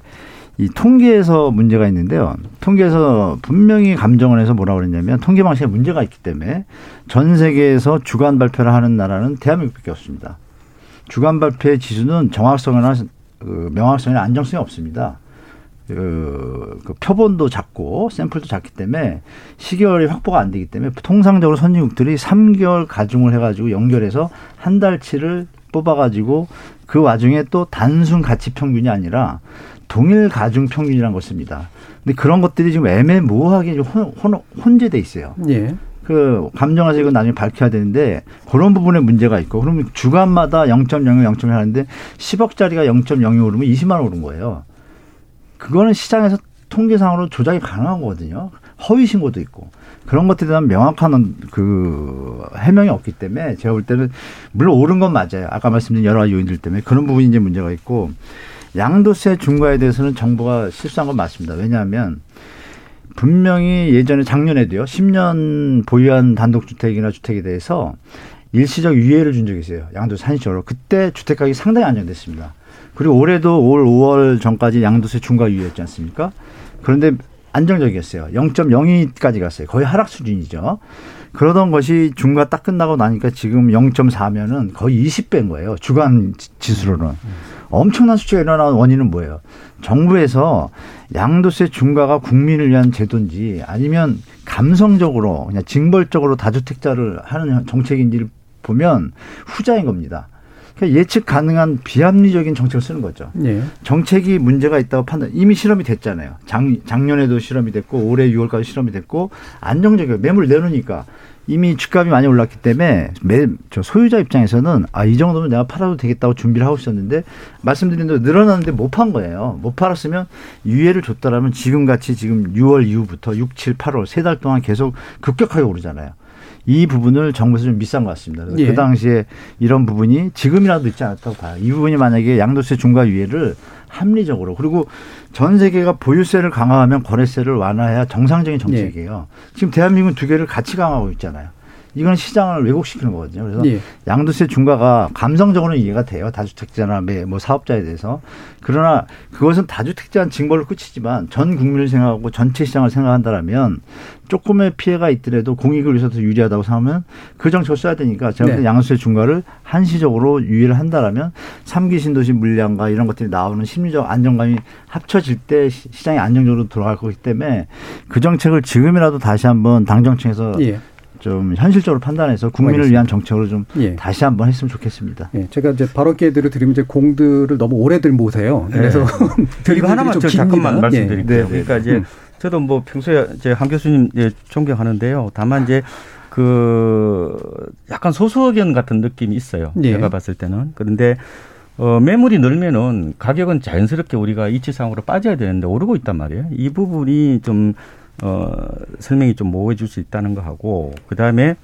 Speaker 10: 이 통계에서 문제가 있는데요. 통계에서 분명히 감정을 해서 뭐라 그랬냐면 통계 방식에 문제가 있기 때문에 전 세계에서 주간 발표를 하는 나라는 대한민국밖에 없습니다. 주간 발표의 지수는 정확성이나 그 명확성이나 안정성이 없습니다. 그, 그 표본도 작고 샘플도 작기 때문에 시계열이 확보가 안 되기 때문에 통상적으로 선진국들이 3개월 가중을 해가지고 연결해서 한 달치를 뽑아가지고 그 와중에 또 단순 가치 평균이 아니라 동일 가중 평균이라는 걸 씁니다. 근데 그런 것들이 지금 애매모호하게 혼, 혼, 혼재돼 있어요.
Speaker 2: 예.
Speaker 10: 그 감정화서 이건 나중에 밝혀야 되는데 그런 부분에 문제가 있고 그러면 주간마다 0.05, 0.1 하는데 10억짜리가 0.02 오르면 20만 원 오른 거예요. 그거는 시장에서 통계상으로 조작이 가능한 거거든요. 허위 신고도 있고 그런 것들에 대한 명확한 그 해명이 없기 때문에 제가 볼 때는 물론 옳은 건 맞아요. 아까 말씀드린 여러 가지 요인들 때문에 그런 부분이 이제 문제가 있고 양도세 중과에 대해서는 정부가 실수한 건 맞습니다. 왜냐하면 분명히 예전에 작년에도요. 10년 보유한 단독주택이나 주택에 대해서 일시적 유예를 준 적이 있어요. 양도세 산시적으로. 그때 주택 가격이 상당히 안정됐습니다. 그리고 올해도 올 5월 전까지 양도세 중과 유예였지 않습니까? 그런데 안정적이었어요. 0.02까지 갔어요. 거의 하락 수준이죠. 그러던 것이 중과 딱 끝나고 나니까 지금 0.4면은 거의 20배인 거예요. 주간 지수로는. 엄청난 수치가 일어나는 원인은 뭐예요? 정부에서 양도세 중과가 국민을 위한 제도인지 아니면 감성적으로 그냥 징벌적으로 다주택자를 하는 정책인지를 보면 후자인 겁니다. 그러니까 예측 가능한 비합리적인 정책을 쓰는 거죠.
Speaker 2: 예.
Speaker 10: 정책이 문제가 있다고 판단 이미 실험이 됐잖아요. 작, 작년에도 실험이 됐고 올해 6월까지 실험이 됐고 안정적이에요. 매물 내놓으니까 이미 주값이 많이 올랐기 때문에 매, 저 소유자 입장에서는 아, 이 정도면 내가 팔아도 되겠다고 준비를 하고 있었는데 말씀드린 대로 늘어났는데 못 판 거예요. 못 팔았으면 유예를 줬다라면 지금 같이 지금 6월 이후부터 6, 7, 8월 세 달 동안 계속 급격하게 오르잖아요. 이 부분을 정부에서 좀 미싼 것 같습니다. 그래서
Speaker 2: 예.
Speaker 10: 그 당시에 이런 부분이 지금이라도 있지 않았다고 봐요. 이 부분이 만약에 양도세 중과 유예를 합리적으로 그리고 전 세계가 보유세를 강화하면 거래세를 완화해야 정상적인 정책이에요. 지금 대한민국은 두 개를 같이 강화하고 있잖아요. 이건 시장을 왜곡시키는 거거든요. 그래서
Speaker 2: 예.
Speaker 10: 양도세 중과가 감성적으로는 이해가 돼요. 다주택자나 뭐 사업자에 대해서. 그러나 그것은 다주택자한 징벌로 끝이지만 전 국민을 생각하고 전체 시장을 생각한다라면 조금의 피해가 있더라도 공익을 위해서 더 유리하다고 생각하면 그 정책을 써야 되니까 제가
Speaker 2: 네.
Speaker 10: 양도세 중과를 한시적으로 유예를 한다라면 삼기 신도시 물량과 이런 것들이 나오는 심리적 안정감이 합쳐질 때 시- 시장이 안정적으로 돌아갈 거기 때문에 그 정책을 지금이라도 다시 한번 당정청에서
Speaker 2: 예.
Speaker 10: 좀 현실적으로 판단해서 국민을
Speaker 2: 알겠습니다.
Speaker 10: 위한 정책으로 좀
Speaker 2: 예.
Speaker 10: 다시 한번 했으면 좋겠습니다.
Speaker 2: 예, 제가 이제 발언 기회들을 드리면 이제 공들을 너무 오래들 모세요. 그래서 드리블들이
Speaker 9: 이거 하나만
Speaker 2: 좀
Speaker 9: 저. 잠깐만
Speaker 2: 예.
Speaker 9: 말씀드릴게요.
Speaker 10: 네, 네,
Speaker 9: 그러니까
Speaker 10: 네.
Speaker 9: 이제
Speaker 2: 음.
Speaker 9: 저도 뭐 평소에 이제 한 교수님 이제 존경하는데요. 다만 이제 그 약간 소수 의견 같은 느낌이 있어요.
Speaker 2: 예.
Speaker 9: 제가 봤을 때는. 그런데 어, 매물이 늘면은 가격은 자연스럽게 우리가 이치상으로 빠져야 되는데 오르고 있단 말이에요. 이 부분이 좀 어, 설명이 좀 모호해질 수 있다는 거 하고 그 다음에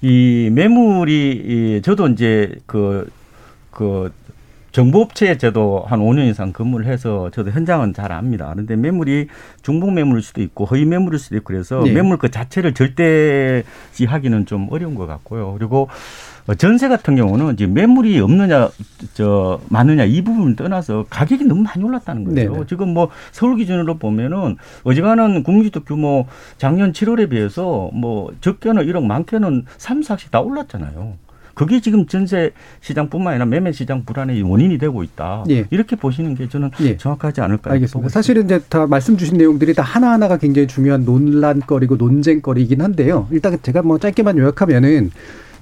Speaker 9: 이 매물이 이 저도 이제 그그 정보업체에 저도 한 5년 이상 근무를 해서 저도 현장은 잘 압니다. 그런데 매물이 중복 매물일 수도 있고 허위 매물일 수도 있고 그래서
Speaker 2: 네.
Speaker 9: 매물 그 자체를 절대시 하기는 좀 어려운 것 같고요. 그리고 어, 전세 같은 경우는 이제 매물이 없느냐, 저, 많느냐 이 부분을 떠나서 가격이 너무 많이 올랐다는 거예요.
Speaker 2: 네네.
Speaker 9: 지금 뭐 서울 기준으로 보면은 어지간한 국민주택 규모 작년 7월에 비해서 뭐 적게는 1억, 많게는 3, 4씩 다 올랐잖아요. 그게 지금 전세 시장뿐만 아니라 매매 시장 불안의 원인이 되고 있다.
Speaker 2: 예.
Speaker 9: 이렇게 보시는 게 저는
Speaker 2: 예.
Speaker 9: 정확하지 않을까.
Speaker 2: 알겠습니다. 사실은 이제 다 말씀 주신 내용들이 다 하나하나가 굉장히 중요한 논란거리고 논쟁거리이긴 한데요. 일단 제가 뭐 짧게만 요약하면은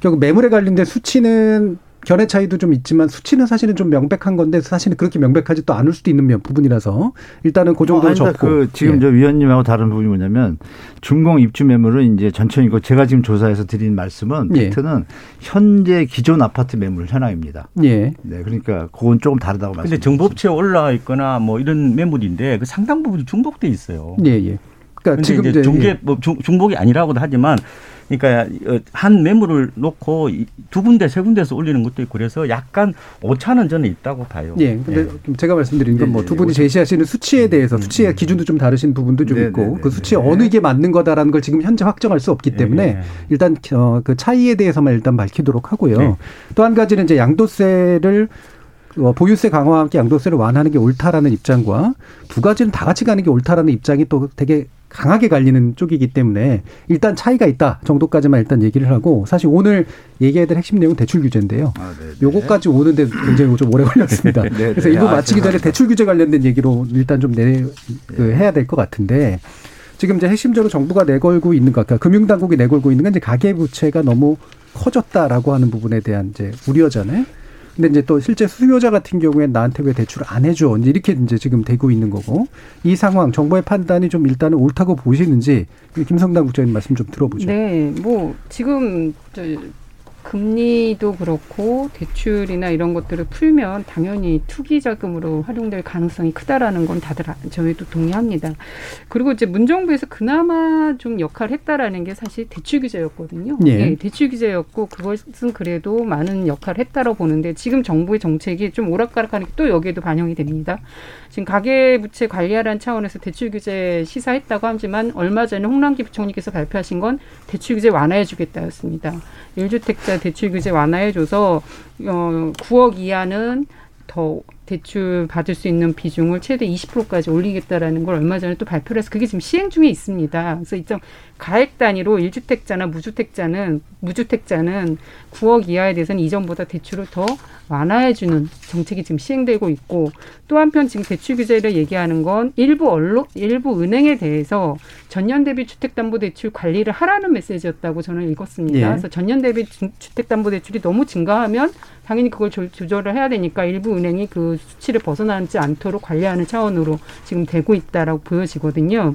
Speaker 2: 결국 매물에 관련된 수치는 견해 차이도 좀 있지만 수치는 사실은 좀 명백한 건데 사실은 그렇게 명백하지도 않을 수도 있는 면- 부분이라서 일단은 그 정도로
Speaker 10: 어.
Speaker 2: 적고
Speaker 10: 그 지금
Speaker 2: 예.
Speaker 10: 저 위원님하고 다른 부분이 뭐냐면 준공 입주 매물은 이제 전체이고 제가 지금 조사해서 드린 말씀은
Speaker 2: 예.
Speaker 10: 팩트는 현재 기존 아파트 매물 현황입니다.
Speaker 2: 예.
Speaker 10: 네, 그러니까 그건 조금 다르다고
Speaker 9: 근데
Speaker 10: 말씀드렸습니다.
Speaker 9: 정보업체에 올라와 있거나 뭐 이런 매물인데 그 상당 부분이 중복돼 있어요.
Speaker 2: 예, 예. 그러니까
Speaker 9: 근데
Speaker 2: 지금
Speaker 9: 이제 중개
Speaker 2: 예.
Speaker 9: 뭐 중, 중복이 아니라고도 하지만 그러니까 어, 한 매물을 놓고 이- 두 군데 세 군데서 올리는 것도 있고 그래서 약간 오차는 저는 있다고 봐요.
Speaker 2: 예. 근데
Speaker 9: 예.
Speaker 2: 제가 말씀드린 건뭐
Speaker 10: 예,
Speaker 2: 두
Speaker 10: 예,
Speaker 2: 분이. 제시하시는 수치에 대해서
Speaker 9: 음,
Speaker 2: 수치의
Speaker 9: 음.
Speaker 2: 기준도 좀 다르신 부분도 좀
Speaker 10: 네,
Speaker 2: 있고
Speaker 10: 네, 네,
Speaker 2: 그 수치에
Speaker 10: 네.
Speaker 2: 어느 게 맞는 거다라는 걸 지금 현재 확정할 수 없기 때문에
Speaker 9: 예.
Speaker 2: 일단 어, 그 차이에 대해서만 일단 밝히도록 하고요.
Speaker 9: 네.
Speaker 2: 또한 가지는 이제 양도세를 어, 보유세 강화와 함께 양도세를 완화하는 게 옳다라는 입장과 두 가지는 다 같이 가는 게 옳다라는 입장이 또 되게 강하게 갈리는 쪽이기 때문에 일단 차이가 있다 정도까지만 일단 얘기를 하고 사실 오늘 얘기해야 될 핵심 내용은 대출 규제인데요.
Speaker 10: 아, 네, 네.
Speaker 2: 요거까지 오는데 굉장히 좀 오래 걸렸습니다.
Speaker 10: 네, 네.
Speaker 2: 그래서 일부
Speaker 10: 아,
Speaker 2: 마치기 전에. 대출 규제 관련된 얘기로 일단 좀 내, 그 해야 될 것 같은데 지금 이제 핵심적으로 정부가 내걸고 있는 것, 그러니까 금융당국이 내걸고 있는 건 이제 가계부채가 너무 커졌다라고 하는 부분에 대한 이제 우려잖아요. 근데 이제 또 실제 수요자 같은 경우엔 나한테 왜 대출을 안 해줘? 이제 이렇게 이제 지금 되고 있는 거고 이 상황 정부의 판단이 좀 일단은 옳다고 보시는지 김성당 국장님 말씀 좀 들어보죠.
Speaker 8: 네, 뭐 지금 저 금리도 그렇고 대출이나 이런 것들을 풀면 당연히 투기 자금으로 활용될 가능성이 크다라는 건 다들 아- 저희도 동의합니다. 그리고 이제 문정부에서 그나마 좀 역할을 했다라는 게 사실 대출 규제였거든요.
Speaker 2: 예.
Speaker 8: 대출 규제였고 그것은 그래도 많은 역할을 했다고 보는데 지금 정부의 정책이 좀 오락가락하는 게 또 여기에도 반영이 됩니다. 지금 가계부채 관리하라는 차원에서 대출 규제 시사했다고 하지만 얼마 전에 홍남기 부총리께서 발표하신 건 대출 규제 완화해주겠다였습니다. 1주택자 대출 규제 완화해줘서 어, 9억 이하는 더 대출 받을 수 있는 비중을 최대 20%까지 올리겠다라는 걸 얼마 전에 또 발표를 해서 그게 지금 시행 중에 있습니다. 그래서 이점 가액 단위로 1주택자나 무주택자는 무주택자는 9억 이하에 대해서는 이전보다 대출을 더 완화해 주는 정책이 지금 시행되고 있고 또 한편 지금 대출 규제를 얘기하는 건 일부 언론, 일부 은행에 대해서 전년 대비 주택 담보 대출 관리를 하라는 메시지였다고 저는 읽었습니다.
Speaker 2: 예.
Speaker 8: 그래서 전년 대비 주- 주택담보 대출이 너무 증가하면 당연히 그걸 조, 조절을 해야 되니까 일부 은행이 그 수치를 벗어나지 않도록 관리하는 차원으로 지금 되고 있다라고 보여지거든요.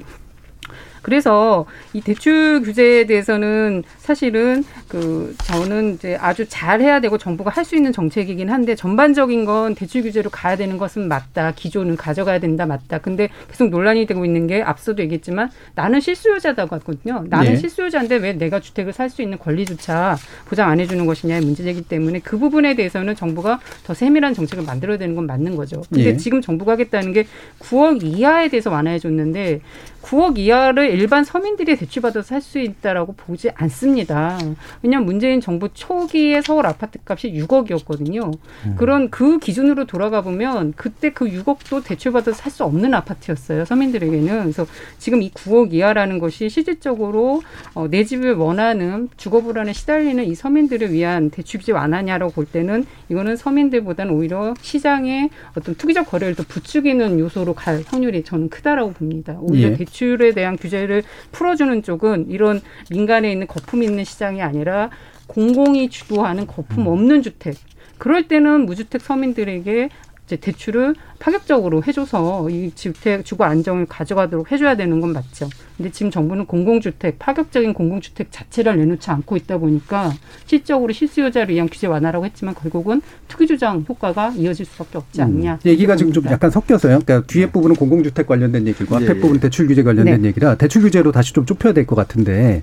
Speaker 8: 그래서 이 대출 규제에 대해서는 사실은 그 저는 이제 아주 잘 해야 되고 정부가 할 수 있는 정책이긴 한데 전반적인 건 대출 규제로 가야 되는 것은 맞다. 기존은 가져가야 된다. 맞다. 근데 계속 논란이 되고 있는 게 앞서도 얘기했지만 나는 실수요자다고 하거든요. 나는
Speaker 2: 네.
Speaker 8: 실수요자인데 왜 내가 주택을 살 수 있는 권리조차 보장 안 해주는 것이냐의 문제이기 때문에 그 부분에 대해서는 정부가 더 세밀한 정책을 만들어야 되는 건 맞는 거죠. 근데
Speaker 2: 예.
Speaker 8: 지금 정부가 하겠다는 게 9억 이하에 대해서 완화해 줬는데 9억 이하를 일반 서민들이 대출받아서 살 수 있다라고 보지 않습니다. 왜냐하면 문재인 정부 초기에 서울 아파트 값이 6억이었거든요. 그런 그 기준으로 돌아가 보면 그때 그 6억도 대출받아서 살 수 없는 아파트였어요. 서민들에게는. 그래서 지금 이 9억 이하라는 것이 실질적으로 어, 내 집을 원하는 주거 불안에 시달리는 이 서민들을 위한 대출 규제 완화냐라고 볼 때는 이거는 서민들보다는 오히려 시장의 어떤 투기적 거래를 더 부추기는 요소로 갈 확률이 저는 크다라고 봅니다. 오히려
Speaker 2: 예.
Speaker 8: 대출에 대한 규제를 풀어주는 쪽은 이런 민간에 있는 거품 있는 시장이 아니라 공공이 주도하는 거품 없는 주택. 그럴 때는 무주택 서민들에게 이제 대출을 파격적으로 해줘서 이 주택 주거 안정을 가져가도록 해줘야 되는 건 맞죠. 근데 지금 정부는 공공주택 파격적인 공공주택 자체를 내놓지 않고 있다 보니까 실적으로 실수요자를 위한 규제 완화라고 했지만 결국은 투기 주장 효과가 이어질 수밖에 없지 않냐.
Speaker 2: 음. 얘기가 지금 좀. 약간 섞여서요. 그러니까 뒤에 부분은 공공주택 관련된 얘기고
Speaker 10: 예,
Speaker 2: 앞에
Speaker 10: 예.
Speaker 2: 부분 은 대출 규제 관련된
Speaker 8: 네.
Speaker 2: 얘기라 대출 규제로 다시 좀 좁혀야 될 것 같은데,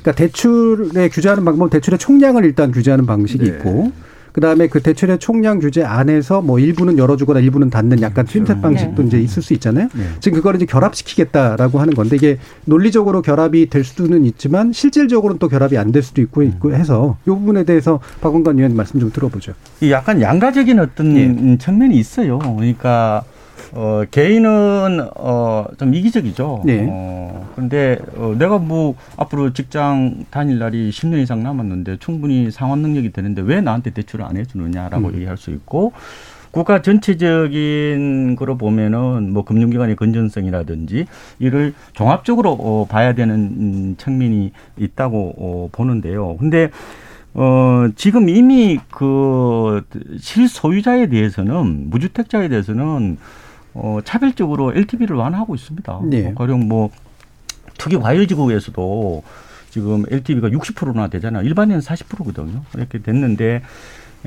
Speaker 2: 그러니까 대출에 규제하는 방법은 대출의 총량을 일단 규제하는 방식이
Speaker 10: 네.
Speaker 2: 있고. 그다음에 그 대출의 총량 규제 안에서 뭐 일부는 열어주거나 일부는 닫는 약간 핀셋 방식도
Speaker 8: 네.
Speaker 2: 이제 있을 수 있잖아요.
Speaker 10: 네.
Speaker 2: 지금 그거를 이제 결합시키겠다라고 하는 건데 이게 논리적으로 결합이 될 수는 있지만 실질적으로는 또 결합이 안 될 수도 있고 있고 해서 이 부분에 대해서 박원관 의원 말씀 좀 들어보죠.
Speaker 9: 이 약간 양가적인 어떤
Speaker 2: 예.
Speaker 9: 음, 측면이 있어요. 그러니까 어, 개인은 어, 좀 이기적이죠.
Speaker 2: 네.
Speaker 9: 어, 그런데 어, 내가 뭐 앞으로 직장 다닐 날이 10년 이상 남았는데 충분히 상환 능력이 되는데 왜 나한테 대출을 안 해주느냐라고
Speaker 2: 음.
Speaker 9: 얘기할 수 있고 국가 전체적인 거로 보면은 뭐 금융기관의 건전성이라든지 이를 종합적으로 어, 봐야 되는 음, 측면이 있다고 어, 보는데요. 근데 어, 지금 이미 그 실소유자에 대해서는 무주택자에 대해서는 어, 차별적으로 LTV를 완화하고 있습니다.
Speaker 2: 네.
Speaker 9: 가령 뭐 투기 과열지구에서도 지금 LTV가 60%나 되잖아요. 일반인은 40%거든요. 이렇게 됐는데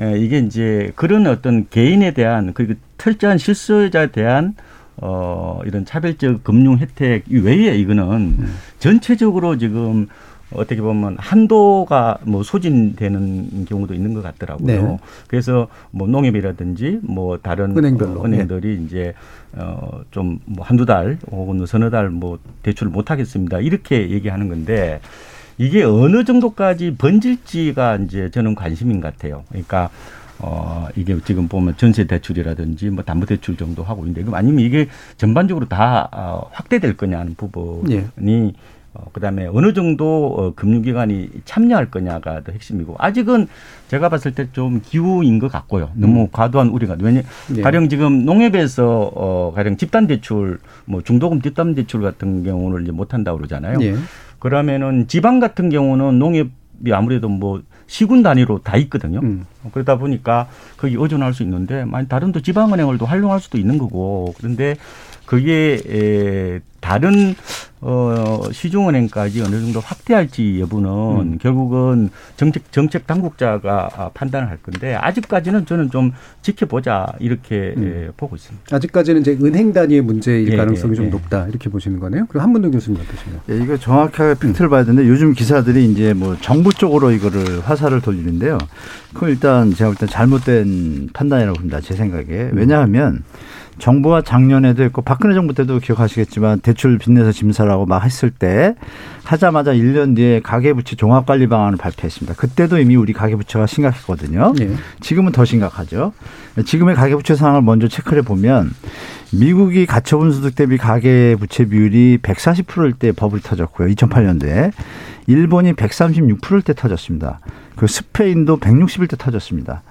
Speaker 9: 에, 이게 이제 그런 어떤 개인에 대한 그리고 철저한 실수요자에 대한 어, 이런 차별적 금융 혜택 이외에 이거는 전체적으로 지금 어떻게 보면 한도가 뭐 소진되는 경우도 있는 것 같더라고요.
Speaker 2: 네.
Speaker 9: 그래서 뭐 농협이라든지 뭐 다른
Speaker 2: 은행별로.
Speaker 9: 어, 은행들이 이제 어좀 뭐 한두 달 혹은 서너 달 뭐 대출을 못 하겠습니다. 이렇게 얘기하는 건데 이게 어느 정도까지 번질지가 이제 저는 관심인 것 같아요. 그러니까 어, 이게 지금 보면 전세 대출이라든지 뭐 담보 대출 정도 하고 있는데 그럼 아니면 이게 전반적으로 다 어, 확대될 거냐는 부분이
Speaker 2: 예.
Speaker 9: 어, 그다음에 어느 정도 어, 금융기관이 참여할 거냐가 더 핵심이고 아직은 제가 봤을 때 좀 기후인 것 같고요. 너무 과도한 우려가 왜냐
Speaker 2: 예.
Speaker 9: 가령 지금 농협에서 어, 가령 집단 대출 뭐 중도금 집단 대출 같은 경우는 이제 못 한다고 그러잖아요.
Speaker 2: 예.
Speaker 9: 그러면은 지방 같은 경우는 농협이 아무래도 뭐 시군 단위로 다 있거든요.
Speaker 2: 음.
Speaker 9: 그러다 보니까 거기 의존할 수 있는데 만약 다른 또 지방은행을 또 활용할 수도 있는 거고 그런데 그게 에, 다른 어 시중은행까지 어느 정도 확대할지 여부는
Speaker 2: 음.
Speaker 9: 결국은 정책 정책 당국자가 아, 판단을 할 건데 아직까지는 저는 좀 지켜보자 이렇게 에, 보고 있습니다.
Speaker 2: 아직까지는 이제 은행 단위의 문제일
Speaker 9: 예,
Speaker 2: 가능성이
Speaker 9: 예,
Speaker 2: 좀
Speaker 9: 예.
Speaker 2: 높다 이렇게 보시는 거네요. 그리고 한문도 교수님 어떠신가요?
Speaker 10: 예, 이거 정확하게 팩트를 봐야 되는데 요즘 기사들이 이제 뭐 정부 쪽으로 이거를 화살을 돌리는데요. 그건 일단 제가 볼 때 잘못된 판단이라고 봅니다. 제 생각에. 왜냐하면 정부가 작년에도 했고 박근혜 정부 때도 기억하시겠지만 대출 빚내서 짐사라고 막 했을 때 하자마자 1년 뒤에 가계부채 종합관리 방안을 발표했습니다. 그때도 이미 우리 가계부채가 심각했거든요.
Speaker 2: 예.
Speaker 10: 지금은 더 심각하죠. 지금의 가계부채 상황을 먼저 체크를 해보면 미국이 가처분 소득 대비 가계부채 비율이 140%일 때 버블이 터졌고요. 2008년도에. 일본이 136%일 때 터졌습니다. 그 스페인도 160일 때 터졌습니다.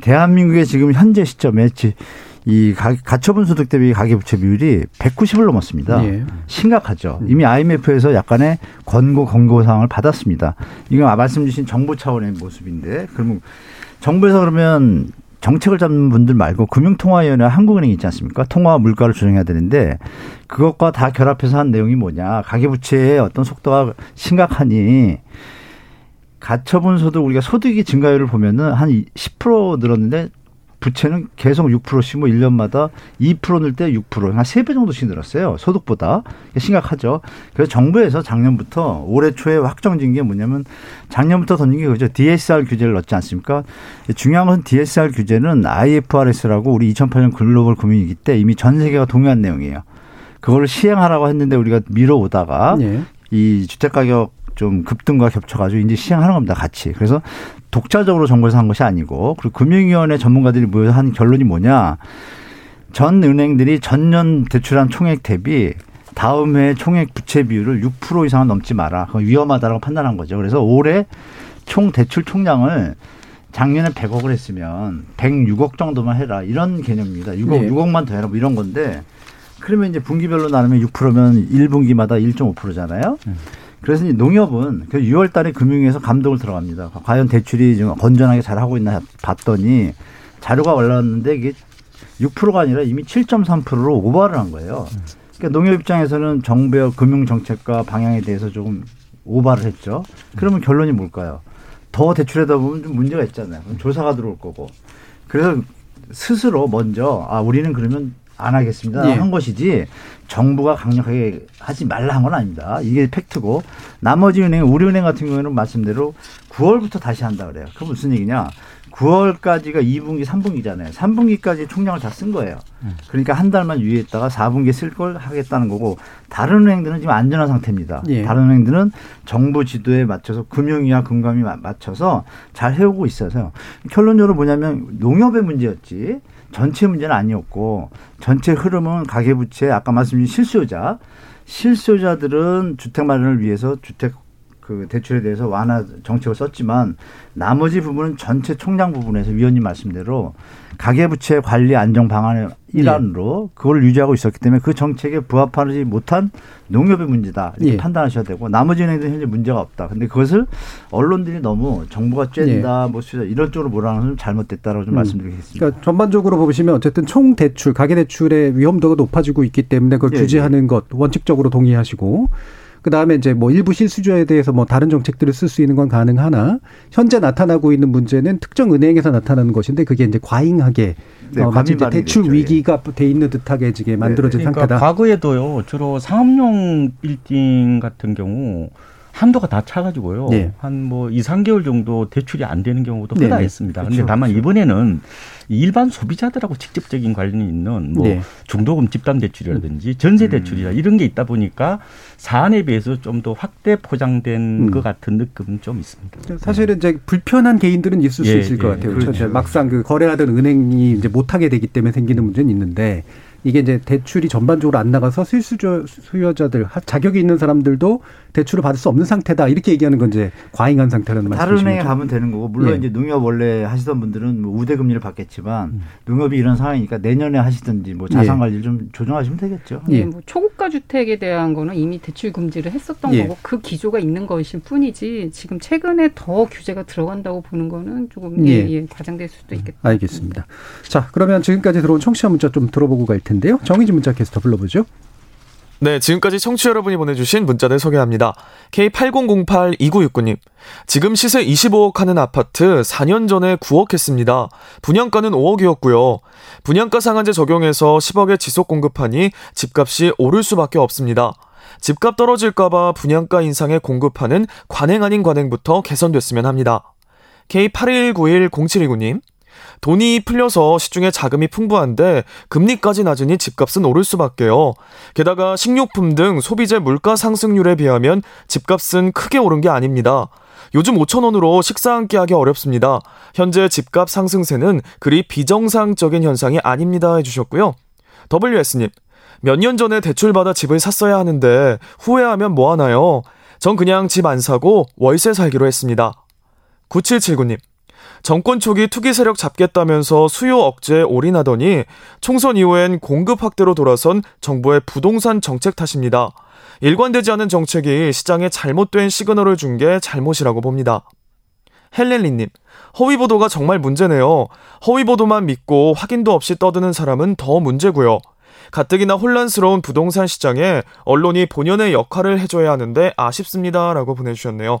Speaker 10: 대한민국의 지금 현재 시점에 지- 이 가, 가처분 소득 대비 가계부채 비율이 190을 넘었습니다.
Speaker 2: 예.
Speaker 10: 심각하죠. 이미 IMF에서 약간의 권고 권고 사항을 받았습니다. 이거 말씀 주신 정부 차원의 모습인데 그러면 정부에서 그러면 정책을 잡는 분들 말고 금융통화위원회 한국은행 있지 않습니까? 통화 물가를 조정해야 되는데 그것과 다 결합해서 한 내용이 뭐냐? 가계부채의 어떤 속도가 심각하니 가처분 소득 우리가 소득이 증가율을 보면은 한 10% 늘었는데 부채는 계속 6%씩 뭐 1년마다 2%늘 때 6%, 한 3배 정도씩 늘었어요. 소득보다. 심각하죠. 그래서 정부에서 작년부터 올해 초에 확정진 게 뭐냐면 작년부터 던진 게 그죠. DSR 규제를 넣지 않습니까? 중요한 건 DSR 규제는 IFRS라고 우리 2008년 글로벌 금융위기 때 이미 전 세계가 동의한 내용이에요. 그걸 시행하라고 했는데 우리가 미뤄오다가
Speaker 2: 예.
Speaker 10: 이 주택 가격 좀 급등과 겹쳐가지고 이제 시행하는 겁니다. 같이. 그래서 독자적으로 정부에서 한 것이 아니고 그리고 금융위원회 전문가들이 모여서 한 결론이 뭐냐. 전 은행들이 전년 대출한 총액 대비 다음 해 총액 부채 비율을 6% 이상은 넘지 마라. 그건 위험하다라고 판단한 거죠. 그래서 올해 총 대출 총량을 작년에 100억을 했으면 106억 정도만 해라. 이런 개념입니다. 6억,
Speaker 2: 네.
Speaker 10: 6억만 더 해라. 뭐 이런 건데 그러면 이제 분기별로 나누면 6%면 1분기마다 1.5%잖아요. 그래서 이 농협은 그 6월 달에 금융위에서 감독을 들어갑니다. 과연 대출이 좀 건전하게 잘 하고 있나 봤더니 자료가 올라왔는데 이게 6%가 아니라 이미 7.3%로 오버를 한 거예요. 그러니까 농협 입장에서는 정부의 금융 정책과 방향에 대해서 조금 오바를 했죠. 그러면 결론이 뭘까요? 더 대출하다 보면 좀 문제가 있잖아요. 조사가 들어올 거고. 그래서 스스로 먼저 아 우리는 그러면 안 하겠습니다
Speaker 2: 예.
Speaker 10: 한 것이지 정부가 강력하게 하지 말라 한 건 아닙니다. 이게 팩트고 나머지 은행 우리은행 같은 경우에는 말씀대로 9월부터 다시 한다 그래요. 그 무슨 얘기냐? 9월까지가 2분기, 3분기잖아요. 3분기까지 총량을 다 쓴 거예요. 그러니까 한 달만 유예했다가 4분기에 쓸 걸 하겠다는 거고 다른 은행들은 지금 안전한 상태입니다.
Speaker 2: 예.
Speaker 10: 다른 은행들은 정부 지도에 맞춰서 금융위와 금감이 마- 맞춰서 잘 해오고 있어서 결론적으로 뭐냐면 농협의 문제였지 전체 문제는 아니었고 전체 흐름은 가계부채 아까 말씀드린 실수요자. 실수요자들은 주택 마련을 위해서 주택 그 대출에 대해서 완화 정책을 썼지만 나머지 부분은 전체 총량 부분에서 위원님 말씀대로 가계부채 관리 안정 방안의 일환으로 그걸 유지하고 있었기 때문에 그 정책에 부합하지 못한 농협의 문제다 이렇게
Speaker 2: 예.
Speaker 10: 판단하셔야 되고 나머지 은행들은 현재 문제가 없다. 근데 그것을 언론들이 너무 정부가 쬐다 뭐 수자 이런 쪽으로 몰아가는 건좀 잘못됐다라고 좀
Speaker 2: 음.
Speaker 10: 말씀드리겠습니다.
Speaker 2: 그러니까 전반적으로 보시면 어쨌든 총 대출, 가계 대출의 위험도가 높아지고 있기 때문에 그걸
Speaker 10: 예,
Speaker 2: 규제하는 것 원칙적으로 동의하시고 그 다음에 이제 뭐 일부 실수조에 대해서 뭐 다른 정책들을 쓸 수 있는 건 가능하나 현재 나타나고 있는 문제는 특정 은행에서 나타나는 것인데 그게 이제 과잉하게
Speaker 10: 네,
Speaker 2: 어, 마치 이제 대출
Speaker 10: 반응이 됐죠.
Speaker 2: 위기가 돼 있는 듯하게 지금 만들어진
Speaker 9: 그러니까
Speaker 2: 상태다.
Speaker 9: 과거에도요 주로 상업용 빌딩 같은 경우 한도가 다 차가지고요.
Speaker 2: 네.
Speaker 9: 한뭐 2, 3개월 정도 대출이 안 되는 경우도
Speaker 2: 네,
Speaker 9: 흔하
Speaker 2: 네.
Speaker 9: 있습니다.
Speaker 10: 그렇죠,
Speaker 9: 근데 다만
Speaker 10: 그렇죠.
Speaker 9: 이번에는 일반 소비자들하고 직접적인 관련이 있는 뭐
Speaker 2: 네.
Speaker 9: 중도금 집단 대출이라든지 전세 대출이라 이런 게 있다 보니까 사안에 비해서 좀 더 확대 포장된
Speaker 2: 음.
Speaker 9: 것 같은 느낌은 좀 있습니다.
Speaker 2: 사실은 이제 불편한 개인들은 있을 수
Speaker 9: 예,
Speaker 2: 있을 것
Speaker 9: 예,
Speaker 2: 같아요.
Speaker 9: 그렇죠.
Speaker 2: 이제 막상 그 거래하던 은행이 이제 못하게 되기 때문에 생기는 문제는 있는데 이게 이제 대출이 전반적으로 안 나가서 실수저 수요자들 하- 자격이 있는 사람들도 대출을 받을 수 없는 상태다 이렇게 얘기하는 건 이제 과잉한 상태라는
Speaker 10: 다른
Speaker 2: 말씀이시죠.
Speaker 10: 은행에 가면 되는 거고 물론
Speaker 2: 예.
Speaker 10: 이제 농협 원래 하시던 분들은 뭐 우대 금리를 받겠지만
Speaker 2: 음.
Speaker 10: 농협이 이런 상황이니까 내년에 하시든지 뭐 자산 관리 를 좀 조정하시면 되겠죠.
Speaker 2: 예.
Speaker 8: 네, 뭐 초고가 주택에 대한 거는 이미 대출 금지를 했었던
Speaker 2: 예.
Speaker 8: 거고 그 기조가 있는 것일 뿐이지 지금 최근에 더 규제가 들어간다고 보는 거는 조금
Speaker 2: 예.
Speaker 8: 예, 예, 과장될 수도 있겠다.
Speaker 2: 알겠습니다. 자, 그러면 지금까지 들어온 청취자 문자 좀 들어보고 갈 텐데요. 정의진 문자 캐스터 불러보죠.
Speaker 11: 네, 지금까지 청취자 여러분이 보내주신 문자들 소개합니다. K80082969님. 지금 시세 25억 하는 아파트 4년 전에 9억 했습니다. 분양가는 5억이었고요. 분양가 상한제 적용해서 10억에 지속 공급하니 집값이 오를 수밖에 없습니다. 집값 떨어질까봐 분양가 인상에 공급하는 관행 아닌 관행부터 개선됐으면 합니다. K81910729님. 돈이 풀려서 시중에 자금이 풍부한데 금리까지 낮으니 집값은 오를 수밖에요. 게다가 식료품 등 소비재 물가 상승률에 비하면 집값은 크게 오른 게 아닙니다. 요즘 5천원으로 식사 한 끼 하기 어렵습니다. 현재 집값 상승세는 그리 비정상적인 현상이 아닙니다 해주셨고요. WS님, 몇 년 전에 대출받아 집을 샀어야 하는데 후회하면 뭐하나요? 전 그냥 집 안 사고 월세 살기로 했습니다. 9779님, 정권 초기 투기 세력 잡겠다면서 수요 억제에 올인하더니 총선 이후엔 공급 확대로 돌아선 정부의 부동산 정책 탓입니다. 일관되지 않은 정책이 시장에 잘못된 시그널을 준 게 잘못이라고 봅니다. 헬렌리님, 허위 보도가 정말 문제네요. 허위 보도만 믿고 확인도 없이 떠드는 사람은 더 문제고요. 가뜩이나 혼란스러운 부동산 시장에 언론이 본연의 역할을 해줘야 하는데 아쉽습니다. 라고 보내주셨네요.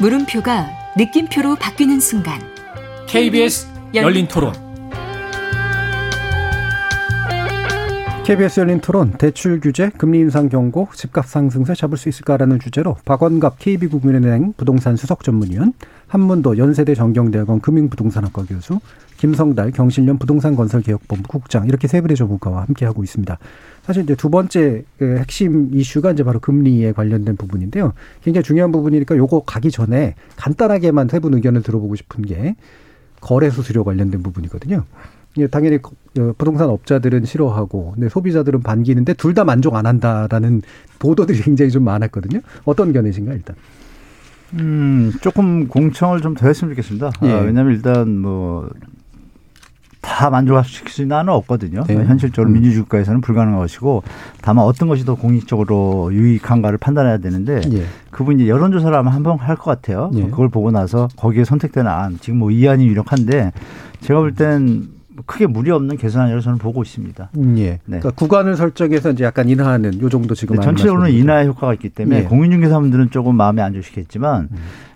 Speaker 7: 물음표가 느낌표로 바뀌는 순간
Speaker 1: KBS 열린 토론.
Speaker 2: KBS 열린 토론 대출 규제, 금리 인상 경고, 집값 상승세 잡을 수 있을까라는 주제로 박원갑 KB국민은행 부동산 수석 전문위원, 한문도 연세대 정경대학원 금융부동산학과 교수, 김성달 경실련 부동산건설개혁본부 국장 이렇게 세 분의 전문가와 함께하고 있습니다. 사실 이제 두 번째 그 핵심 이슈가 이제 바로 금리에 관련된 부분인데요. 굉장히 중요한 부분이니까 요거 가기 전에 간단하게만 세 분 의견을 들어보고 싶은 게 거래 수수료 관련된 부분이거든요. 예, 당연히 어, 부동산 업자들은 싫어하고, 근데 소비자들은 반기는데 둘 다 만족 안 한다라는 보도들이 굉장히 좀 많았거든요. 어떤 견해신가 일단?
Speaker 10: 음, 조금 공청을 좀 더 했으면 좋겠습니다.
Speaker 2: 예.
Speaker 10: 아, 왜냐하면 일단 뭐. 다 만족시킬 수 있는 한은 없거든요.
Speaker 2: 네.
Speaker 10: 현실적으로
Speaker 2: 음.
Speaker 10: 민주주의 국가에서는 불가능한 것이고 다만 어떤 것이 더 공익적으로 유익한가를 판단해야 되는데
Speaker 2: 예.
Speaker 10: 그분이 여론조사를 아마 한번 할 것 같아요.
Speaker 2: 예.
Speaker 10: 그걸 보고 나서 거기에 선택되는 안 지금 뭐 이 안이 유력한데 제가 볼 땐 크게 무리 없는 개선안이라고 저는 보고 있습니다.
Speaker 2: 음, 예.
Speaker 10: 네.
Speaker 2: 그러니까 구간을 설정해서 이제 약간 인하하는 요 정도 지금
Speaker 10: 근데 전체적으로는. 인하의 효과가 있기 때문에
Speaker 2: 예.
Speaker 10: 공인중개사분들은 조금 마음에 안 드시겠지만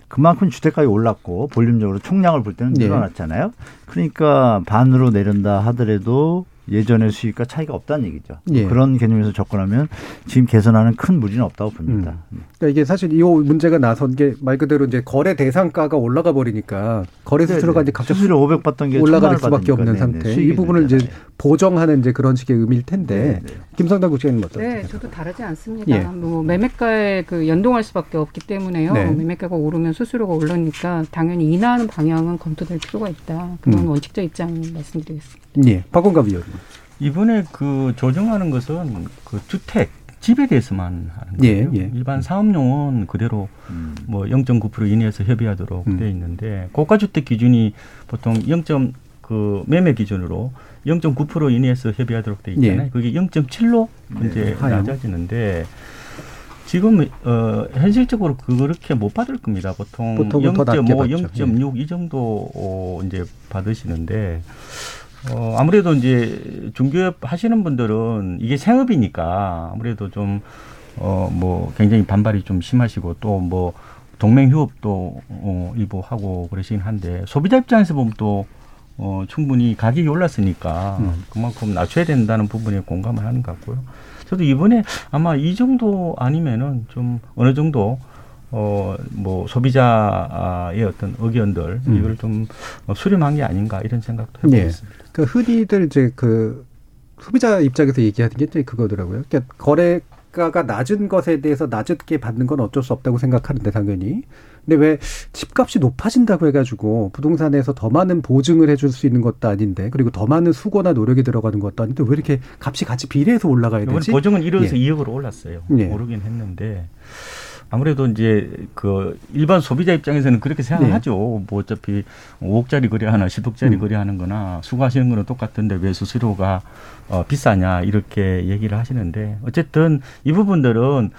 Speaker 10: 그만큼 주택가격이 올랐고 볼륨적으로 총량을 볼 때는
Speaker 2: 예.
Speaker 10: 늘어났잖아요. 그러니까 반으로 내린다 하더라도 예전의 수익과 차이가 없다는 얘기죠.
Speaker 2: 예.
Speaker 10: 그런 개념에서 접근하면 지금 개선하는 큰 무리는 없다고 봅니다.
Speaker 2: 그러니까 이게 사실 이 문제가 나선 게 말 그대로 이제 거래 대상가가 올라가 버리니까 거래 수수료가
Speaker 10: 네네.
Speaker 2: 이제 갑자기
Speaker 10: 수수료 500 받던 게
Speaker 2: 올라갈
Speaker 10: 1000만
Speaker 2: 수밖에
Speaker 10: 원
Speaker 2: 없는
Speaker 10: 받으니까.
Speaker 2: 상태.
Speaker 10: 이
Speaker 2: 부분을 이제
Speaker 10: 늘잖아요.
Speaker 2: 보정하는 이제 그런 식의 의미일 텐데
Speaker 10: 네네.
Speaker 2: 김성당 국장님 어떠세요?
Speaker 8: 네, 저도 다르지 않습니다.
Speaker 2: 예.
Speaker 8: 뭐 매매가에 그 연동할 수밖에 없기 때문에요.
Speaker 2: 네.
Speaker 8: 매매가가 오르면 수수료가 오르니까 당연히 인하하는 방향은 검토될 필요가 있다. 그런
Speaker 2: 음.
Speaker 8: 원칙적 입장 말씀드리겠습니다.
Speaker 2: 예, 박원갑 의원님.
Speaker 9: 이번에 그 조정하는 것은 그 주택 집에 대해서만 하는
Speaker 2: 예,
Speaker 9: 거예요.
Speaker 2: 예.
Speaker 9: 일반 사업용은 그대로
Speaker 10: 음.
Speaker 9: 뭐0.9% 이내에서 협의하도록
Speaker 2: 음.
Speaker 9: 돼 있는데 고가주택 기준이 보통 0. 그 매매 기준으로 0.9% 이내에서 협의하도록 돼 있잖아요.
Speaker 2: 예.
Speaker 9: 그게 0.7로
Speaker 10: 네,
Speaker 9: 이제
Speaker 2: 하향.
Speaker 9: 낮아지는데 지금 어 현실적으로 그렇게 못 받을 겁니다. 보통
Speaker 2: 낮게
Speaker 9: 0.5,
Speaker 2: 받죠.
Speaker 9: 0.6 이 정도 어, 이제 받으시는데 어 아무래도 이제 중개업 하시는 분들은 이게 생업이니까 아무래도 좀 어 뭐 굉장히 반발이 좀 심하시고 또 뭐 동맹 휴업도 어 일부 하고 그러시긴 한데 소비자 입장에서 보면 또 어, 충분히 가격이 올랐으니까
Speaker 2: 음.
Speaker 9: 그만큼 낮춰야 된다는 부분에 공감을 하는 것 같고요. 저도 이번에 아마 이 정도 아니면은 좀 어느 정도 어, 뭐 소비자의 어떤 의견들
Speaker 2: 음.
Speaker 9: 이걸 좀 수렴한 게 아닌가 이런 생각도 해보고
Speaker 2: 예.
Speaker 9: 있습니다.
Speaker 2: 그 흔히들 이제 그 소비자 입장에서 얘기하는 게 그거더라고요. 그러니까 거래가가 낮은 것에 대해서 낮게 받는 건 어쩔 수 없다고 생각하는데 당연히. 근데 왜 집값이 높아진다고 해가지고 부동산에서 더 많은 보증을 해줄 수 있는 것도 아닌데 그리고 더 많은 수고나 노력이 들어가는 것도 아닌데 왜 이렇게 값이 같이 비례해서 올라가야 되지?
Speaker 9: 보증은 1억에서
Speaker 2: 예.
Speaker 9: 2억으로 올랐어요.
Speaker 2: 예.
Speaker 9: 오르긴 했는데 아무래도 이제 그 일반 소비자 입장에서는 그렇게 생각하죠. 뭐 어차피 5억짜리 거래하나 10억짜리
Speaker 2: 네. 음.
Speaker 9: 거래하는 거나 수거하시는 거는 똑같은데 왜 수수료가 어, 비싸냐 이렇게 얘기를 하시는데 어쨌든 이 부분들은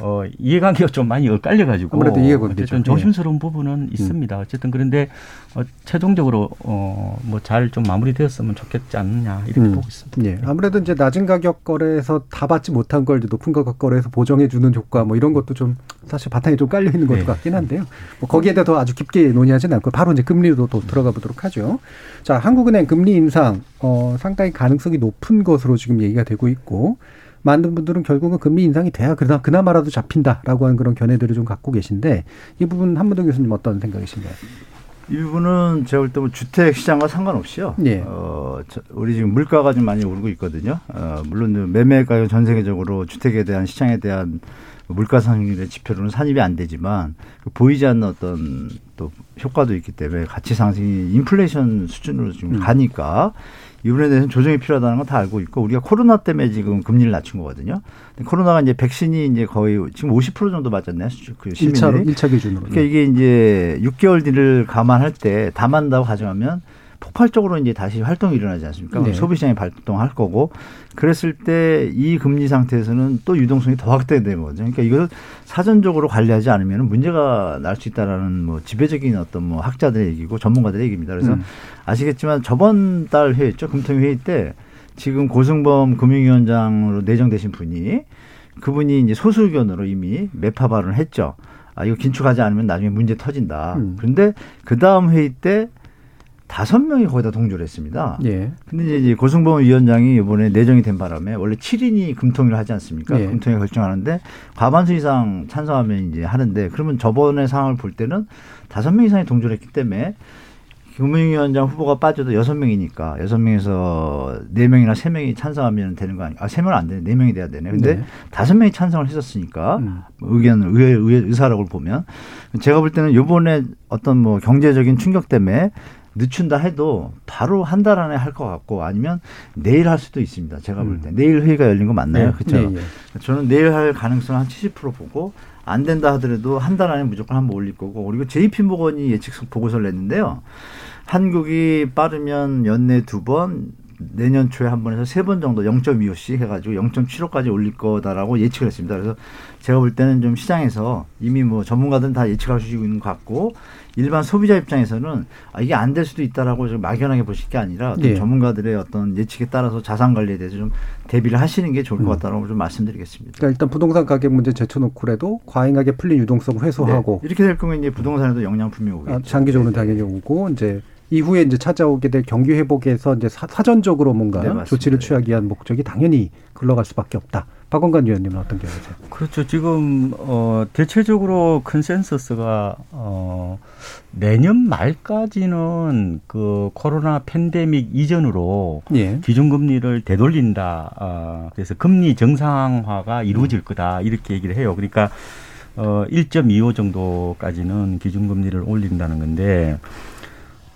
Speaker 9: 어, 이해관계가 좀 많이 엇갈려가지고
Speaker 2: 아무래도 이해관계죠. 예.
Speaker 9: 조심스러운 부분은 있습니다. 어쨌든 그런데 어, 최종적으로 어, 뭐 잘 좀 마무리되었으면 좋겠지 않느냐 이렇게
Speaker 2: 음.
Speaker 9: 보고 있습니다.
Speaker 2: 예. 아무래도 이제 낮은 가격 거래에서 다 받지 못한 걸 이제 높은 가격 거래에서 보정해 주는 효과 뭐 이런 것도 좀 사실 바탕에 좀 깔려 있는 것
Speaker 9: 네.
Speaker 2: 같긴 한데요. 뭐 거기에 대해서 아주 깊게 논의하지는 않고 바로 이제 금리로 또 들어가 보도록 하죠. 자, 한국은행 금리 인상 어 상당히 가능성이 높은 것으로 지금 얘기가 되고 있고 많은 분들은 결국은 금리 인상이 돼야 그나, 그나마라도 잡힌다라고 하는 그런 견해들을 좀 갖고 계신데 이 부분 한문동 교수님 어떤 생각이신가요?
Speaker 10: 이 부분은 제가 볼때뭐 주택 시장과 상관없이요.
Speaker 2: 예.
Speaker 10: 어, 저- 우리 지금 물가가 좀 많이 오르고 있거든요. 어, 물론 매매 가격 전 세계적으로 주택에 대한 시장에 대한 물가 상승률의 지표로는 산입이 안 되지만 그 보이지 않는 어떤 또 효과도 있기 때문에 가치 상승이 인플레이션 수준으로 지금 가니까 이 부분에 대해서는 조정이 필요하다는 건 다 알고 있고 우리가 코로나 때문에 지금 금리를 낮춘 거거든요. 근데 코로나가 이제 백신이 이제 거의 지금 50% 정도 맞았네요. 수- 그 시민들이.
Speaker 2: 1차로 1차 기준으로.
Speaker 10: 그러니까 이게 이제 6개월 뒤를 감안할 때 담한다고 가정하면 폭발적으로 이제 다시 활동이 일어나지 않습니까?
Speaker 2: 네.
Speaker 10: 소비시장이 발동할 거고 그랬을 때 이 금리 상태에서는 또 유동성이 더 확대되는 거죠. 그러니까 이걸 사전적으로 관리하지 않으면 문제가 날 수 있다라는 뭐 지배적인 어떤 뭐 학자들의 얘기고 전문가들의 얘기입니다. 그래서
Speaker 2: 음.
Speaker 10: 아시겠지만 저번 달 회의죠. 금통위 회의 때 지금 고승범 금융위원장으로 내정되신 분이 그분이 이제 소수 의견으로 이미 매파 발언을 했죠. 아, 이거 긴축하지 않으면 나중에 문제 터진다.
Speaker 2: 음.
Speaker 10: 그런데 그 다음 회의 때 다섯 명이 거기다 동조를 했습니다.
Speaker 2: 예.
Speaker 10: 근데 이제- 고승범 위원장이 이번에 내정이 된 바람에 원래 7인이 금통위를 하지 않습니까?
Speaker 2: 예.
Speaker 10: 금통위 결정하는데 과반수 이상 찬성하면 이제 하는데 그러면 저번의 상황을 볼 때는 다섯 명 이상이 동조를 했기 때문에 금융위원장 후보가 빠져도 여섯 명이니까 여섯 명에서 네 명이나 세 명이 찬성하면 되는 거 아니? 아, 세 명은 안 되네. 네 명이 돼야 되네. 근데
Speaker 2: 네.
Speaker 10: 다섯 명이 찬성을 했었으니까
Speaker 2: 음.
Speaker 10: 의견을 의, 의, 의사라고 보면 제가 볼 때는 요번에 어떤 뭐 경제적인 충격 때문에 늦춘다 해도 바로 한 달 안에 할 것 같고 아니면 내일 할 수도 있습니다. 제가 볼 때. 내일 회의가 열린 거 맞나요?
Speaker 2: 네.
Speaker 10: 그렇죠.
Speaker 2: 네, 예.
Speaker 10: 저는 내일 할 가능성 한 70% 보고 안 된다 하더라도 한 달 안에 무조건 한번 올릴 거고 그리고 JP 모건이 예측 보고서를 냈는데요. 한국이 빠르면 연내 두 번, 내년 초에 한 번에서 세 번 정도 0.25씩 해가지고 0.75까지 올릴 거다라고 예측을 했습니다. 그래서 제가 볼 때는 좀 시장에서 이미 뭐 전문가들은 다수 있는 것 같고 일반 소비자 입장에서는 아, 이게 안 될 수도 있다라고 좀 막연하게 보실 게 아니라
Speaker 2: 예.
Speaker 10: 전문가들의 어떤 예측에 따라서 자산 관리에 대해서 좀 대비를 하시는 게 좋을 것
Speaker 2: 음.
Speaker 10: 같다라고 좀 말씀드리겠습니다.
Speaker 2: 그러니까 일단 부동산 가격 문제 제쳐놓고라도 과잉하게 풀린 유동성 회수하고
Speaker 10: 네. 이렇게 될 경우에 이제 부동산에도 영향 분명히 오겠죠.
Speaker 2: 아, 장기적으로는 당연히 오고 이제 이후에 이제 찾아오게 될 경기 회복에서 이제 사, 사전적으로 뭔가
Speaker 10: 네.
Speaker 2: 조치를 취하기 위한 목적이 당연히 흘러갈 수밖에 없다. 박원관 위원님은 어떤 견해세요?
Speaker 9: 그렇죠. 지금 어 대체적으로 consensus가 어 내년 말까지는 그 코로나 팬데믹 이전으로
Speaker 2: 예.
Speaker 9: 기준금리를 되돌린다. 아, 그래서 금리 정상화가 이루어질 거다. 이렇게 얘기를 해요. 그러니까 어1.25 정도까지는 기준금리를 올린다는 건데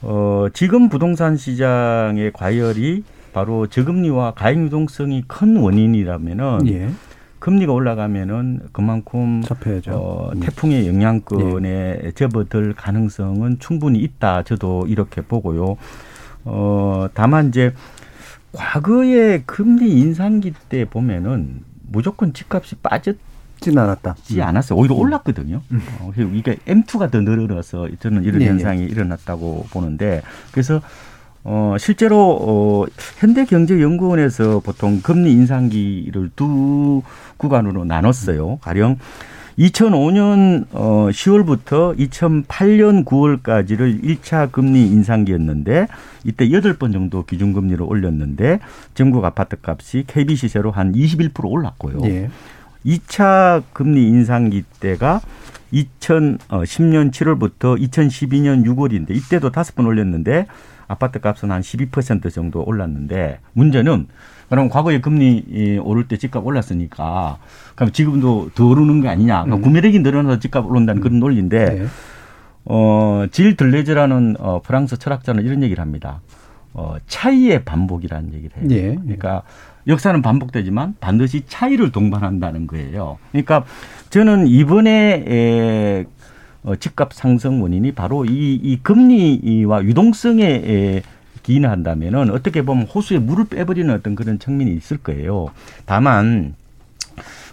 Speaker 9: 어 지금 부동산 시장의 과열이 바로 저금리와 과잉 유동성이 큰 원인이라면은
Speaker 2: 예.
Speaker 9: 금리가 올라가면은 그만큼
Speaker 2: 잡혀야죠.
Speaker 9: 어,
Speaker 2: 음.
Speaker 9: 태풍의 영향권에 접어들 가능성은 충분히 있다. 저도 이렇게 보고요. 어, 다만 이제 과거의 금리 인상기 때 보면은 무조건 집값이 빠졌
Speaker 2: 높지는 않았다.
Speaker 9: 지 않았어요. 오히려 올랐거든요. 어, 이게 M2가 더 늘어나서 저는 이런
Speaker 2: 예, 예.
Speaker 9: 현상이 일어났다고 보는데 그래서 어, 실제로 어, 현대경제연구원에서 보통 금리 인상기를 두 구간으로 나눴어요. 가령 2005년 어 10월부터 2008년 9월까지를 1차 금리 인상기였는데 이때 8번 정도 기준금리를 올렸는데 전국 아파트 값이 KB 시세로 한 21% 올랐고요.
Speaker 2: 예.
Speaker 9: 2차 금리 인상기 때가 2010년 7월부터 2012년 6월인데 이때도 다섯 번 올렸는데 아파트 값은 한 12% 정도 올랐는데 문제는 그럼 과거에 금리 이, 오를 때 집값 올랐으니까 그럼 지금도 더 오르는 거 아니냐. 그러니까
Speaker 2: 음.
Speaker 9: 구매력이 늘어나서 집값 오른다는 그런 논리인데
Speaker 2: 네.
Speaker 9: 어, 질 들레즈라는 어, 프랑스 철학자는 이런 얘기를 합니다. 어, 차이의 반복이라는 얘기를 해요.
Speaker 2: 예.
Speaker 9: 그러니까 역사는 반복되지만 반드시 차이를 동반한다는 거예요. 그러니까 저는 이번에 에, 어, 집값 상승 원인이 바로 이, 이 금리와 유동성에 에, 기인한다면은 어떻게 보면 호수에 물을 빼버리는 어떤 그런 측면이 있을 거예요. 다만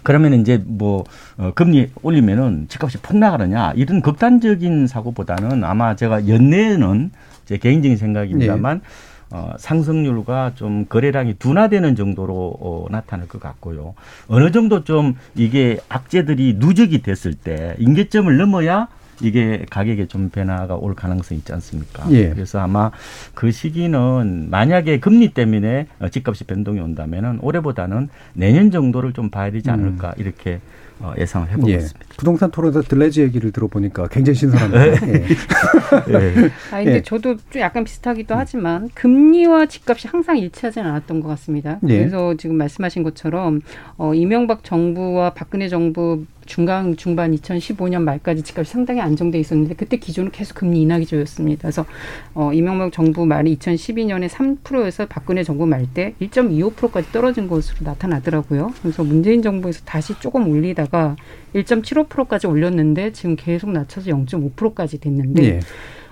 Speaker 9: 그러면 이제 뭐 어, 금리 올리면은 집값이 폭락하느냐 이런 극단적인 사고보다는 아마 제가 연내에는 제 개인적인 생각입니다만 어, 상승률과 좀 거래량이 둔화되는 정도로 어, 나타날 것 같고요. 어느 정도 좀 이게 악재들이 누적이 됐을 때 임계점을 넘어야 이게 가격에 좀 변화가 올 가능성이 있지 않습니까?
Speaker 2: 예.
Speaker 9: 그래서 아마 그 시기는 만약에 금리 때문에 어, 집값이 변동이 온다면은 올해보다는 내년 정도를 좀 봐야 되지 않을까 이렇게 어, 예상을 해보고
Speaker 2: 음. 예.
Speaker 9: 있습니다.
Speaker 2: 부동산 토론에서 들레지 얘기를 들어보니까 굉장히 신선합니다. 예.
Speaker 9: 예.
Speaker 8: 아, 근데
Speaker 2: 예.
Speaker 8: 저도 좀 약간 비슷하기도 하지만 금리와 집값이 항상 일치하지는 않았던 것 같습니다.
Speaker 2: 예.
Speaker 8: 그래서 지금 말씀하신 것처럼 어, 이명박 정부와 박근혜 정부 중간 중반 2015년 말까지 집값이 상당히 안정돼 있었는데 그때 기조는 계속 금리 인하 기조였습니다. 그래서 어, 이명박 정부 말이 2012년에 3%에서 박근혜 정부 말 때 1.25%까지 떨어진 것으로 나타나더라고요. 그래서 문재인 정부에서 다시 조금 올리다가 1.75%까지 올렸는데 지금 계속 낮춰서 0.5%까지 됐는데
Speaker 2: 예.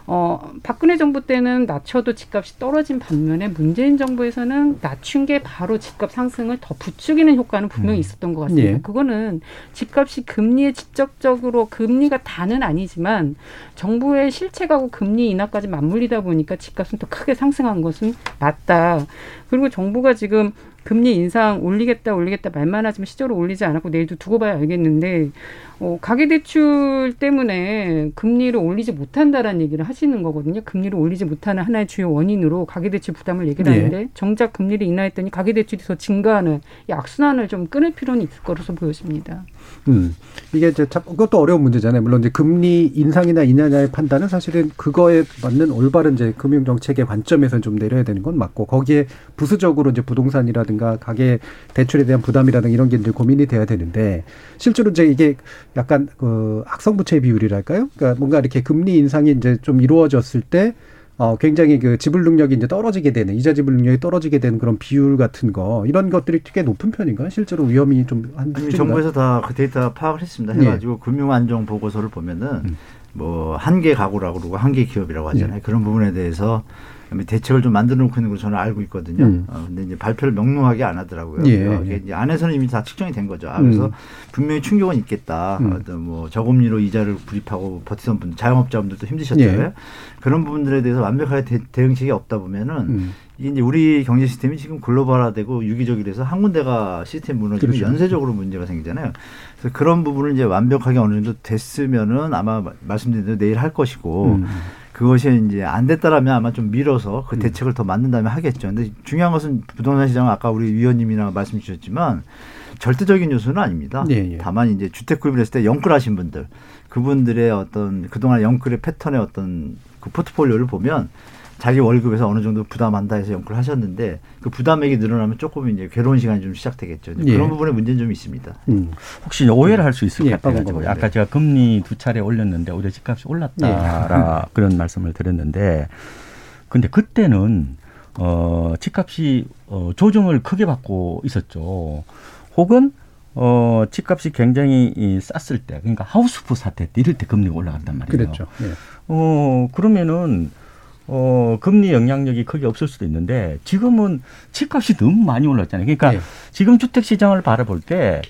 Speaker 8: 어, 박근혜 정부 때는 낮춰도 집값이 떨어진 반면에 문재인 정부에서는 낮춘 게 바로 집값 상승을 더 부추기는 효과는 분명히 있었던 것 같습니다.
Speaker 2: 예.
Speaker 8: 그거는 집값이 금리에 직접적으로 금리가 다는 아니지만 정부의 실책하고 금리 인하까지 맞물리다 보니까 집값은 또 크게 상승한 것은 맞다. 그리고 정부가 지금 금리 인상 올리겠다 올리겠다 말만 하지만 실제로 올리지 않았고 내일도 두고 봐야 알겠는데 어, 가계대출 때문에 금리를 올리지 못한다라는 얘기를 하시는 거거든요. 금리를 올리지 못하는 하나의 주요 원인으로 가계대출 부담을 얘기를
Speaker 2: 예.
Speaker 8: 하는데 정작 금리를 인하했더니 가계대출이 더 증가하는 이 악순환을 좀 끊을 필요는 있을 거라서 보여집니다.
Speaker 2: 음. 이게 이제 참 그것도 어려운 문제잖아요. 물론 이제 금리 인상이나 인하냐의 판단은 사실은 그거에 맞는 올바른 이제 금융 정책의 관점에서 좀 내려야 되는 건 맞고 거기에 부수적으로 이제 부동산이라든가 가계 대출에 대한 부담이라든가 이런 게 이제 고민이 돼야 되는데 실제로 이제 이게 약간 그 악성 부채 비율이랄까요? 그러니까 뭔가 이렇게 금리 인상이 이제 좀 이루어졌을 때 어, 굉장히 그 지불 능력이 이제 떨어지게 되는, 이자 지불 능력이 떨어지게 되는 그런 비율 같은 거, 이런 것들이 꽤 높은 편인가요? 실제로 위험이 좀 한,
Speaker 10: 아니, 정부에서 다 그 데이터 파악을 했습니다.
Speaker 2: 예.
Speaker 10: 해가지고 금융 안정 보고서를 보면은 뭐한개 가구라고 그러고 한개 기업이라고 하잖아요. 그런 부분에 대해서 대책을 좀 만들어 놓고 있는 걸 저는 알고 있거든요.
Speaker 2: 음.
Speaker 10: 어, 근데 이제 발표를 명료하게 안 하더라고요.
Speaker 2: 예,
Speaker 10: 어,
Speaker 2: 예.
Speaker 10: 이제 안에서는 이미 다 측정이 된 거죠. 아, 그래서
Speaker 2: 음.
Speaker 10: 분명히 충격은 있겠다.
Speaker 2: 음.
Speaker 10: 어떤 뭐 저금리로 이자를 불입하고 버티던 분들, 자영업자분들도 힘드셨잖아요.
Speaker 2: 예.
Speaker 10: 그런 부분들에 대해서 완벽하게 대, 대응책이 없다 보면은
Speaker 2: 음.
Speaker 10: 이제 우리 경제 시스템이 지금 글로벌화되고 유기적이라서 한 군데가 시스템 무너지면
Speaker 2: 그렇죠.
Speaker 10: 연쇄적으로 문제가 생기잖아요. 그래서 그런 부분을 이제 완벽하게 어느 정도 됐으면은 아마 마- 말씀드린 대로 내일 할 것이고
Speaker 2: 음.
Speaker 10: 그것이 이제 안 됐다라면 아마 좀 밀어서 그 대책을 더 만든 다음에 하겠죠. 근데 중요한 것은 부동산 시장은 아까 우리 위원님이랑 말씀 주셨지만 절대적인 요소는 아닙니다.
Speaker 2: 예, 예.
Speaker 10: 다만 이제 주택 구입을 했을 때 영끌하신 분들 그분들의 어떤 그동안 영끌의 패턴의 어떤 그 포트폴리오를 보면 자기 월급에서 어느 정도 부담한다 해서 영끌을 하셨는데 그 부담액이 늘어나면 조금 이제 괴로운 시간이 좀 시작되겠죠.
Speaker 9: 예.
Speaker 10: 그런 부분에 문제는 좀 있습니다.
Speaker 2: 음.
Speaker 9: 혹시 오해를 할 수 있을
Speaker 10: 예,
Speaker 9: 것 같아가지고
Speaker 10: 빠방빠방.
Speaker 9: 아까 제가 금리 두 차례 올렸는데 오히려 집값이 올랐다라 그런 말씀을 드렸는데 근데 그때는 어 집값이 어 조정을 크게 받고 있었죠. 혹은 어 집값이 굉장히 이 쌌을 때 그러니까 하우스프 사태 때 이럴 때 금리가 올라갔단 말이에요.
Speaker 2: 그랬죠. 예.
Speaker 9: 어 그러면은 어 금리 영향력이 크게 없을 수도 있는데 지금은 집값이 너무 많이 올랐잖아요. 그러니까
Speaker 2: 예.
Speaker 9: 지금 주택 시장을 바라볼 때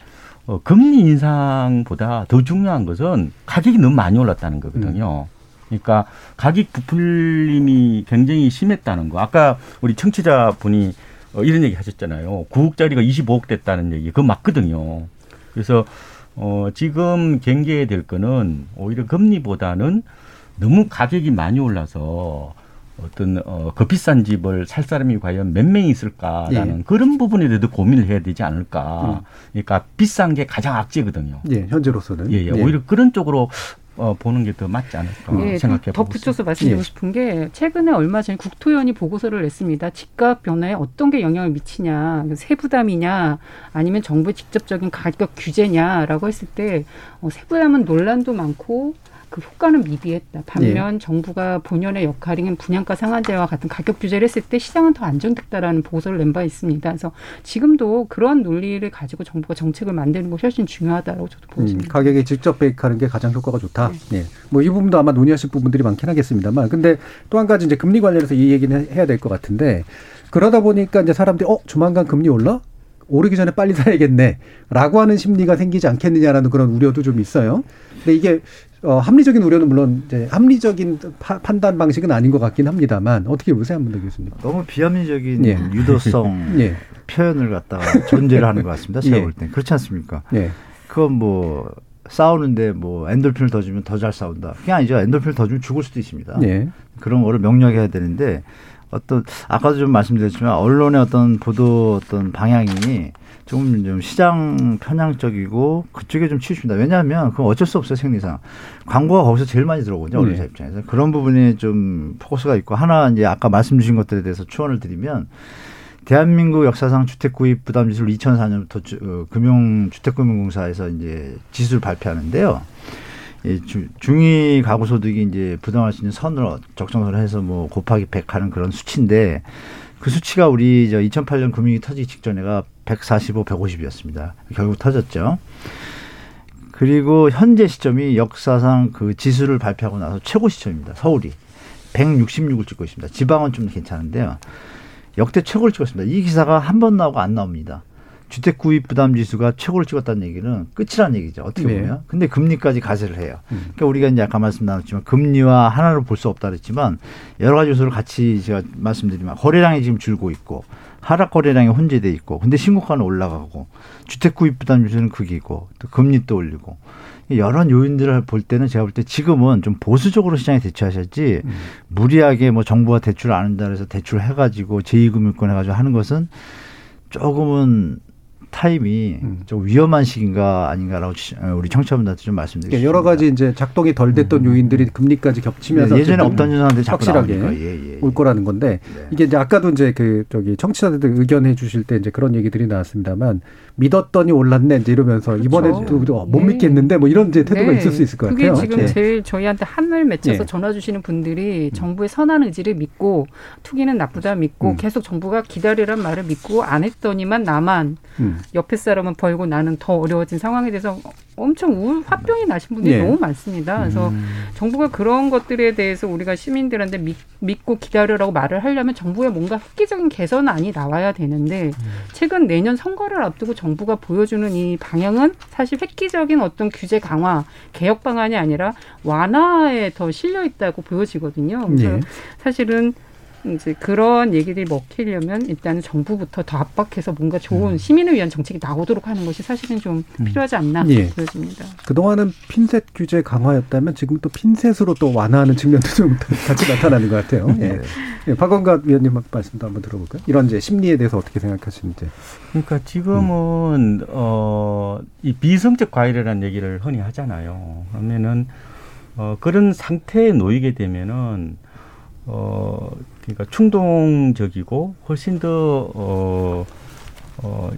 Speaker 9: 어, 금리 인상보다 더 중요한 것은 가격이 너무 많이 올랐다는 거거든요. 그러니까 가격 부풀림이 굉장히 심했다는 거. 아까 우리 청취자 분이 어, 이런 얘기 하셨잖아요. 9억짜리가 25억 됐다는 얘기. 그거 맞거든요. 그래서 어, 지금 경계해야 될 거는 오히려 금리보다는 너무 가격이 많이 올라서 어떤 어, 그 비싼 집을 살 사람이 과연 몇 명이 있을까라는
Speaker 2: 예.
Speaker 9: 그런 부분에 대해서 고민을 해야 되지 않을까.
Speaker 2: 음.
Speaker 9: 그러니까 비싼 게 가장 악재거든요.
Speaker 2: 예, 현재로서는.
Speaker 9: 예, 예. 오히려 그런 쪽으로 어, 보는 게 더 맞지 않을까
Speaker 8: 예, 좀
Speaker 9: 생각해 보고
Speaker 8: 덧붙여서 말씀드리고
Speaker 2: 예.
Speaker 8: 싶은 게 최근에 얼마 전에 국토위원이 보고서를 냈습니다. 집값 변화에 어떤 게 영향을 미치냐, 세부담이냐, 아니면 정부의 직접적인 가격 규제냐라고 했을 때 어, 세부담은 논란도 많고 그 효과는 미비했다. 반면 정부가 본연의 역할인 분양가 상한제와 같은 가격 규제를 했을 때 시장은 더 안정됐다라는 보고서를 낸 바 있습니다. 그래서 지금도 그런 논리를 가지고 정부가 정책을 만드는 것이 훨씬 중요하다고 저도
Speaker 2: 음,
Speaker 8: 보여집니다.
Speaker 2: 가격에 직접 배익하는 게 가장 효과가 좋다. 예. 뭐이 부분도 아마 논의하실 부분들이 많긴 하겠습니다만, 근데 또 한 가지 이제 금리 관련해서 이 얘기는 해- 해야 될 것 같은데 그러다 보니까 이제 사람들이 어 조만간 금리 올라? 오르기 전에 빨리 사야겠네 라고 하는 심리가 생기지 않겠느냐라는 그런 우려도 좀 있어요. 근데 이게 어, 합리적인 우려는 물론 이제 합리적인 파- 판단 방식은 아닌 것 같긴 합니다만 어떻게 보세요, 한번 더 교수님?
Speaker 10: 너무 비합리적인
Speaker 2: 예.
Speaker 10: 유도성
Speaker 2: 예.
Speaker 10: 표현을 갖다가 존재를 하는 것 같습니다. 제가
Speaker 2: 예.
Speaker 10: 볼 땐. 그렇지 않습니까?
Speaker 2: 예.
Speaker 10: 그건 뭐 싸우는데 뭐 엔돌핀을 더 주면 더 잘 싸운다. 그게 아니죠. 엔돌핀을 더 주면 죽을 수도 있습니다.
Speaker 2: 예.
Speaker 10: 그런 거를 명료하게 해야 되는데 어떤 아까도 좀 말씀드렸지만 언론의 어떤 보도 어떤 방향이 조금 좀 시장 편향적이고 그쪽에 좀 치우칩니다. 왜냐하면 그건 어쩔 수 없어요 생리상 광고가 거기서 제일 많이 들어오거든요 언론사
Speaker 2: 네.
Speaker 10: 입장에서 그런 부분이 좀 포커스가 있고 하나 이제 아까 말씀 주신 것들에 대해서 추원을 드리면 대한민국 역사상 주택 구입 부담 지수를 2004년부터 주, 어, 금융주택금융공사에서 이제 지수를 발표하는데요. 이 주, 중위 가구 소득이 이제 부담할 수 있는 선으로 적정선을 해서 뭐 곱하기 100 하는 그런 수치인데 그 수치가 우리 저 2008년 금융이 터지기 직전에가 145, 150이었습니다. 결국 터졌죠. 그리고 현재 시점이 역사상 그 지수를 발표하고 나서 최고 시점입니다. 서울이 166을 찍고 있습니다. 지방은 좀 괜찮은데요. 역대 최고를 찍었습니다. 이 기사가 한 번 나오고 안 나옵니다. 주택 구입 부담 지수가 최고를 찍었다는 얘기는 끝이라는 얘기죠. 어떻게
Speaker 2: 네.
Speaker 10: 보면. 근데 금리까지 가세를 해요.
Speaker 2: 음.
Speaker 10: 그러니까 우리가 이제 아까 말씀 나눴지만 금리와 하나로 볼 수 없다 그랬지만 여러 가지 요소를 같이 제가 말씀드리면 거래량이 지금 줄고 있고 하락 거래량이 혼재돼 있고 근데 신고가는 올라가고 주택 구입 부담 지수는 극이고 또 금리 또 올리고 여러 요인들을 볼 때는 제가 볼 때 지금은 좀 보수적으로 시장에 대처하셔야지
Speaker 2: 음.
Speaker 10: 무리하게 뭐 정부가 대출을 안 한다 그래서 대출 해가지고 제2금융권 해가지고 하는 것은 조금은 타임이
Speaker 2: 음.
Speaker 10: 좀 위험한 시기인가 아닌가라고 지- 어, 우리 청취자분들한테 좀 말씀드리고
Speaker 2: 그러니까
Speaker 10: 싶습니다.
Speaker 2: 여러 가지 이제 작동이 덜 됐던 요인들이 금리까지 겹치면서
Speaker 10: 네, 예전에
Speaker 2: 어쨌든
Speaker 10: 없던 현상들이 자꾸
Speaker 2: 확실하게.
Speaker 10: 예, 예, 예.
Speaker 2: 올 거라는 건데
Speaker 10: 네.
Speaker 2: 이게 이제 아까도 이제 그 저기 청취자들 의견해 주실 때 이제 그런 얘기들이 나왔습니다만 믿었더니 올랐네 이제 이러면서 이번에도 또못
Speaker 8: 네.
Speaker 2: 믿겠는데 뭐 이런 이제 태도가
Speaker 8: 네.
Speaker 2: 있을 수 있을 것
Speaker 8: 그게
Speaker 2: 같아요.
Speaker 8: 지금
Speaker 2: 네.
Speaker 8: 제일 저희한테 한을 맺혀서
Speaker 2: 예.
Speaker 8: 전화 주시는 분들이 정부의 선한 의지를 믿고 투기는 나쁘다 믿고
Speaker 2: 음.
Speaker 8: 계속 정부가 기다리란 말을 믿고 안 했더니만 나만
Speaker 2: 음.
Speaker 8: 옆에 사람은 벌고 나는 더 어려워진 상황에 대해서 엄청 우울 화병이 나신 분들이
Speaker 2: 예.
Speaker 8: 너무 많습니다. 그래서
Speaker 2: 음.
Speaker 8: 정부가 그런 것들에 대해서 우리가 시민들한테 믿, 믿고 기다려라고 말을 하려면 정부의 뭔가 획기적인 개선안이 나와야 되는데 최근 내년 선거를 앞두고 정부가 보여주는 이 방향은 사실 획기적인 어떤 규제 강화 개혁 방안이 아니라 완화에 더 실려 있다고 보여지거든요. 그래서
Speaker 2: 예.
Speaker 8: 사실은 이제 그런 얘기들이 먹히려면 일단은 정부부터 더 압박해서 뭔가 좋은 시민을 위한 정책이 나오도록 하는 것이 사실은 좀 필요하지 않나
Speaker 2: 예.
Speaker 8: 보여집니다.
Speaker 2: 그동안은 핀셋 규제 강화였다면 지금 또 핀셋으로 또 완화하는 측면도 좀 같이 나타나는 것 같아요.
Speaker 10: 네.
Speaker 2: 예. 예, 박원갑 위원님 말씀도 한번 들어볼까요? 이런 이제 심리에 대해서 어떻게 생각하시는지.
Speaker 9: 그러니까 지금은 어, 이 비성적 과열이라는 얘기를 흔히 하잖아요. 그러면은 어, 그런 상태에 놓이게 되면은 어, 그러니까 충동적이고 훨씬 더 어, 어,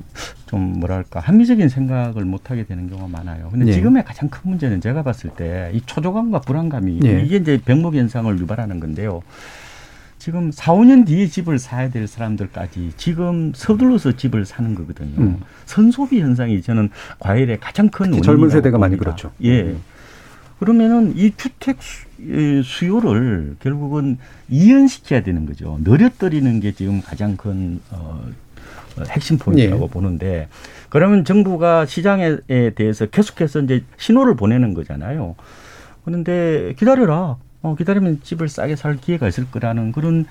Speaker 9: 좀 뭐랄까 합리적인 생각을 못 하게 되는 경우가 많아요. 근데
Speaker 2: 예.
Speaker 9: 지금의 가장 큰 문제는 제가 봤을 때 이 초조감과 불안감이
Speaker 2: 예.
Speaker 9: 이게 이제 병목 현상을 유발하는 건데요. 지금 4, 5년 뒤에 집을 사야 될 사람들까지 지금 서둘러서 집을 사는 거거든요.
Speaker 2: 음.
Speaker 9: 선소비 현상이 저는 과열의 가장 큰 원인이라고
Speaker 2: 젊은 세대가 많이
Speaker 9: 봅니다.
Speaker 2: 그렇죠.
Speaker 9: 예. 그러면은 이 주택 수, 예, 수요를 결국은 이연시켜야 되는 거죠. 늘려뜨리는 게 지금 가장 큰 어, 핵심 포인트라고
Speaker 2: 예.
Speaker 9: 보는데 그러면 정부가 시장에 대해서 계속해서 이제 신호를 보내는 거잖아요. 그런데 기다려라. 어, 기다리면 집을 싸게 살 기회가 있을 거라는 그런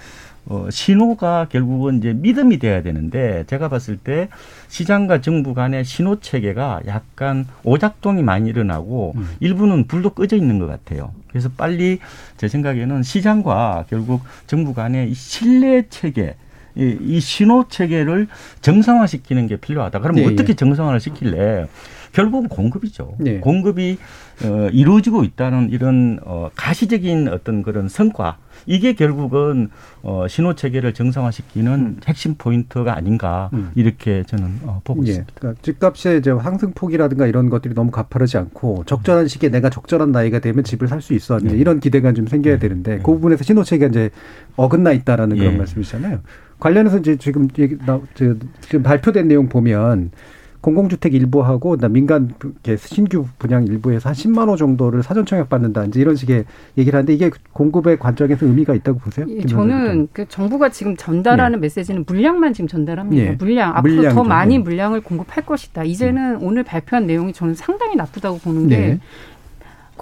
Speaker 9: 어, 신호가 결국은 이제 믿음이 돼야 되는데 제가 봤을 때 시장과 정부 간의 신호 체계가 약간 오작동이 많이 일어나고 일부는 불도 꺼져 있는 것 같아요. 그래서 빨리 제 생각에는 시장과 결국 정부 간의 이 신뢰 체계 이, 이 신호 체계를 정상화시키는 게 필요하다. 그럼
Speaker 2: 예,
Speaker 9: 어떻게
Speaker 2: 예.
Speaker 9: 정상화를 시킬래? 결국은 공급이죠.
Speaker 2: 예.
Speaker 9: 공급이 어, 이루어지고 있다는 이런 어, 가시적인 어떤 그런 성과 이게 결국은 어, 신호 체계를 정상화시키는 핵심 포인트가 아닌가
Speaker 2: 음.
Speaker 9: 이렇게 저는 어, 보고
Speaker 2: 예.
Speaker 9: 있습니다.
Speaker 2: 그러니까 집값의 이제 상승폭이라든가 이런 것들이 너무 가파르지 않고 적절한 시기에 내가 적절한 나이가 되면 집을 살 수 있어
Speaker 9: 네.
Speaker 2: 이런 기대가 좀 생겨야 되는데 그 부분에서 신호 체계가 이제 어긋나 있다라는 그런
Speaker 9: 예.
Speaker 2: 말씀이시잖아요. 관련해서 이제 지금 지금 발표된 내용 보면 공공주택 일부하고 그다음 민간 이렇게 신규 분양 일부에서 한 10만 호 정도를 사전 청약 받는다 이제 이런 식의 얘기를 하는데 이게 공급의 관점에서 의미가 있다고 보세요?
Speaker 8: 예,
Speaker 2: 김
Speaker 8: 저는 그 정부가 지금 전달하는 메시지는 물량만 지금 전달합니다.
Speaker 2: 예.
Speaker 8: 물량 앞으로 더
Speaker 2: 물량이죠.
Speaker 8: 많이
Speaker 2: 예.
Speaker 8: 물량을 공급할 것이다. 이제는 오늘 발표한 내용이 저는 상당히 나쁘다고 보는 게
Speaker 2: 네.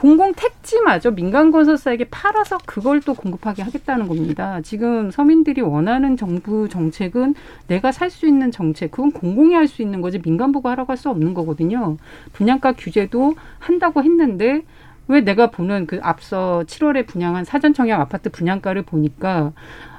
Speaker 8: 공공 택지마저 민간 건설사에게 팔아서 그걸 또 공급하게 하겠다는 겁니다. 지금 서민들이 원하는 정부 정책은 내가 살 수 있는 정책, 그건 공공이 할 수 있는 거지 민간 보고 하라고 할 수 없는 거거든요. 분양가 규제도 한다고 했는데 왜 내가 보는 그 앞서 7월에 분양한 사전청약 아파트 분양가를 보니까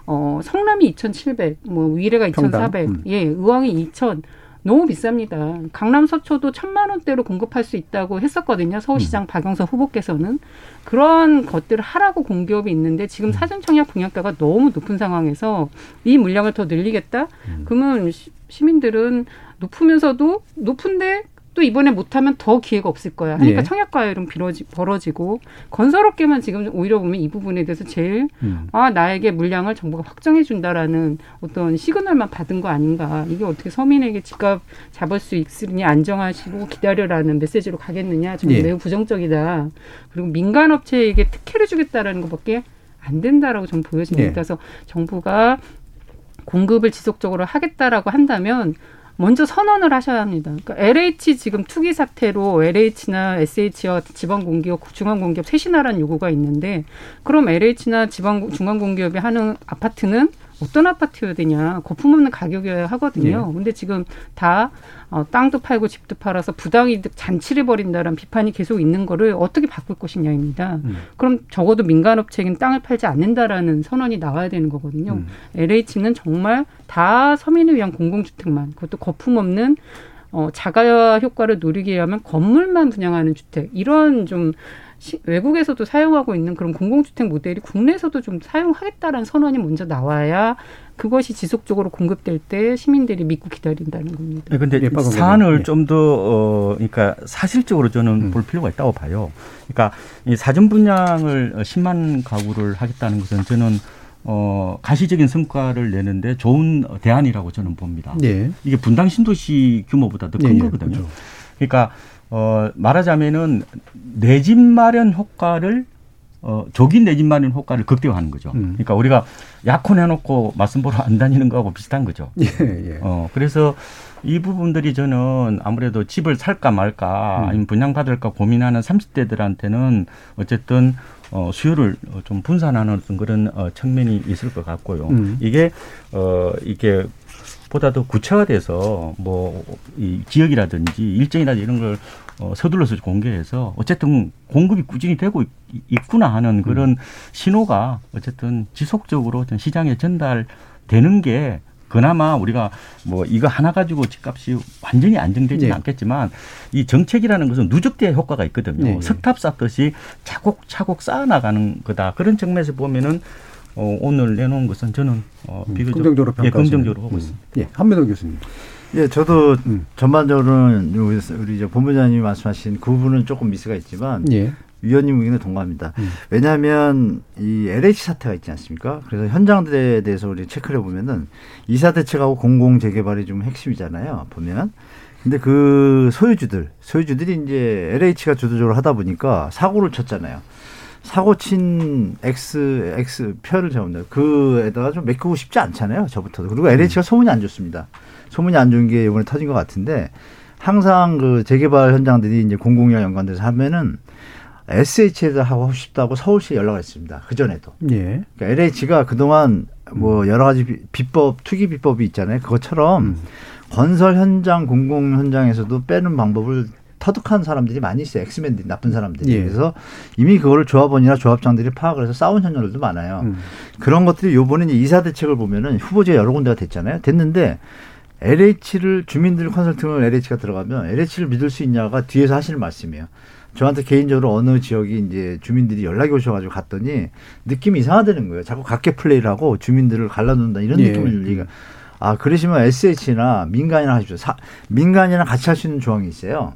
Speaker 8: 어 성남이 2,700, 뭐 위례가
Speaker 2: 평당?
Speaker 8: 2,400,
Speaker 2: 음.
Speaker 8: 예, 의왕이 2,000. 너무 비쌉니다. 강남 서초도 천만 원대로 공급할 수 있다고 했었거든요. 서울시장 박영선 후보께서는 그런 것들을 하라고 공기업이 있는데 지금 사전 청약 분양가가 너무 높은 상황에서 이 물량을 더 늘리겠다? 그러면 시, 시민들은 높으면서도 높은데 또 이번에 못하면 더 기회가 없을 거야. 하니까
Speaker 2: 예.
Speaker 8: 청약가율은 빌어지, 벌어지고 건설업계만 지금 오히려 보면 이 부분에 대해서 제일
Speaker 2: 음.
Speaker 8: 아 나에게 물량을 정부가 확정해 준다라는 어떤 시그널만 받은 거 아닌가 이게 어떻게 서민에게 집값 잡을 수 있으니 안정하시고 기다려라는 메시지로 가겠느냐 저는
Speaker 2: 예.
Speaker 8: 매우 부정적이다 그리고 민간 업체에게 특혜를 주겠다라는 것밖에 안 된다라고 저는 보여집니다
Speaker 2: 예.
Speaker 8: 그래서 정부가 공급을 지속적으로 하겠다라고 한다면 먼저 선언을 하셔야 합니다. 그러니까 LH 지금 투기 사태로 LH나 SH와 지방 공기업, 중앙 공기업 나라는 요구가 있는데 그럼 LH나 지방 중앙 공기업이 하는 아파트는 어떤 아파트여야 되냐 거품 없는 가격이어야 하거든요.
Speaker 2: 예.
Speaker 8: 근데 지금 다 어, 땅도 팔고 집도 팔아서 부당이득 잔치를 벌인다라는 비판이 계속 있는 거를 어떻게 바꿀 것이냐입니다.
Speaker 2: 음.
Speaker 8: 그럼 적어도 민간업체에게는 땅을 팔지 않는다라는 선언이 나와야 되는 거거든요.
Speaker 2: 음.
Speaker 8: LH는 정말 다 서민을 위한 공공주택만 그것도 거품 없는 어, 자가 효과를 누리기 위하면 건물만 분양하는 주택 이런 좀 시, 외국에서도 사용하고 있는 그런 공공주택 모델이 국내에서도 좀 사용하겠다라는 선언이 먼저 나와야 그것이 지속적으로 공급될 때 시민들이 믿고 기다린다는 겁니다.
Speaker 9: 네, 근데
Speaker 2: 예,
Speaker 9: 사안을
Speaker 2: 의원님.
Speaker 9: 좀더 어, 그러니까 사실적으로 저는
Speaker 2: 음.
Speaker 9: 볼 필요가 있다고 봐요. 그러니까 이 사전 분양을 10만 가구를 하겠다는 것은 저는 어, 가시적인 성과를 내는데 좋은 대안이라고 저는 봅니다.
Speaker 2: 예.
Speaker 9: 이게 분당 신도시 규모보다 더큰
Speaker 2: 예, 예,
Speaker 9: 거거든요.
Speaker 2: 그렇죠.
Speaker 9: 그러니까 어, 말하자면은 내 집 마련 효과를 어, 조기 내 집 마련 효과를 극대화하는 거죠.
Speaker 2: 음.
Speaker 9: 그러니까 우리가 약혼 해놓고 맞선 보러 안 다니는 거하고 비슷한 거죠.
Speaker 2: 예, 예.
Speaker 9: 어, 그래서 이 부분들이 저는 아무래도 집을 살까 말까
Speaker 2: 음.
Speaker 9: 아니면 분양받을까 고민하는 30대들한테는 어쨌든 어, 수요를 어, 좀 분산하는 어떤 그런 어, 측면이 있을 것 같고요.
Speaker 2: 음.
Speaker 9: 이게 어, 이게 보다 더 구체화돼서 뭐 이 지역이라든지 일정이라든지 이런 걸 어, 서둘러서 공개해서 어쨌든 공급이 꾸준히 되고 있, 있구나 하는 그런 신호가 어쨌든 지속적으로 시장에 전달되는 게 그나마 우리가 뭐 이거 하나 가지고 집값이 완전히 안정되지는
Speaker 2: 네.
Speaker 9: 않겠지만 이 정책이라는 것은 누적대 효과가 있거든요.
Speaker 2: 네.
Speaker 9: 석탑 쌓듯이 차곡차곡 쌓아나가는 거다. 그런 측면에서 보면은 어, 오늘 내놓은 것은 저는 어, 비교적
Speaker 2: 긍정적으로
Speaker 9: 예. 긍정적으로
Speaker 2: 음.
Speaker 9: 있습니다.
Speaker 2: 예, 한민호 교수님.
Speaker 10: 예, 저도
Speaker 2: 음.
Speaker 10: 전반적으로는 우리 이제 본부장님이 말씀하신 그 부분은 조금 미스가 있지만
Speaker 2: 예.
Speaker 10: 위원님 의견에 동감합니다.
Speaker 2: 음.
Speaker 10: 왜냐하면 이 LH 사태가 있지 않습니까? 그래서 현장들에 대해서 우리 체크를 해보면은 이사 대책하고 공공 재개발이 좀 핵심이잖아요. 보면. 근데 그 소유주들, 소유주들이 이제 LH가 주도적으로 하다 보니까 사고를 쳤잖아요. 사고 친 X, X 표를 잡는다. 그에다가 좀 메꾸고 싶지 않잖아요. 저부터도. 그리고 LH가 소문이 안 좋습니다. 소문이 안 좋은 게 이번에 터진 것 같은데 항상 그 재개발 현장들이 이제 공공이랑 연관돼서 하면은 SH에도 하고 싶다고 서울시에 연락을 했습니다. 그 전에도.
Speaker 2: 예.
Speaker 10: 그러니까 LH가 그동안 뭐 여러 가지 비- 비법, 투기 비법이 있잖아요. 그것처럼 건설 현장, 공공 현장에서도 빼는 방법을 터득한 사람들이 많이 있어요. 엑스맨들이 나쁜 사람들이.
Speaker 2: 예.
Speaker 10: 그래서 이미 그거를 조합원이나 조합장들이 파악을 해서 싸운 현장들도 많아요.
Speaker 2: 음.
Speaker 10: 그런 것들이 요번에 이사 대책을 보면은 후보지가 여러 군데가 됐잖아요. 됐는데 LH를 주민들 컨설팅을 LH가 들어가면 LH를 믿을 수 있냐가 뒤에서 하시는 말씀이에요. 저한테 개인적으로 어느 지역이 이제 주민들이 연락이 오셔가지고 갔더니 느낌이 이상하다는 거예요. 자꾸 각계 플레이를 하고 주민들을 갈라놓는다 이런
Speaker 2: 예.
Speaker 10: 느낌을 얘기가. 아 그러시면 SH나 민간이나 하십시오. 사, 민간이랑 같이 할 수 있는 조항이 있어요.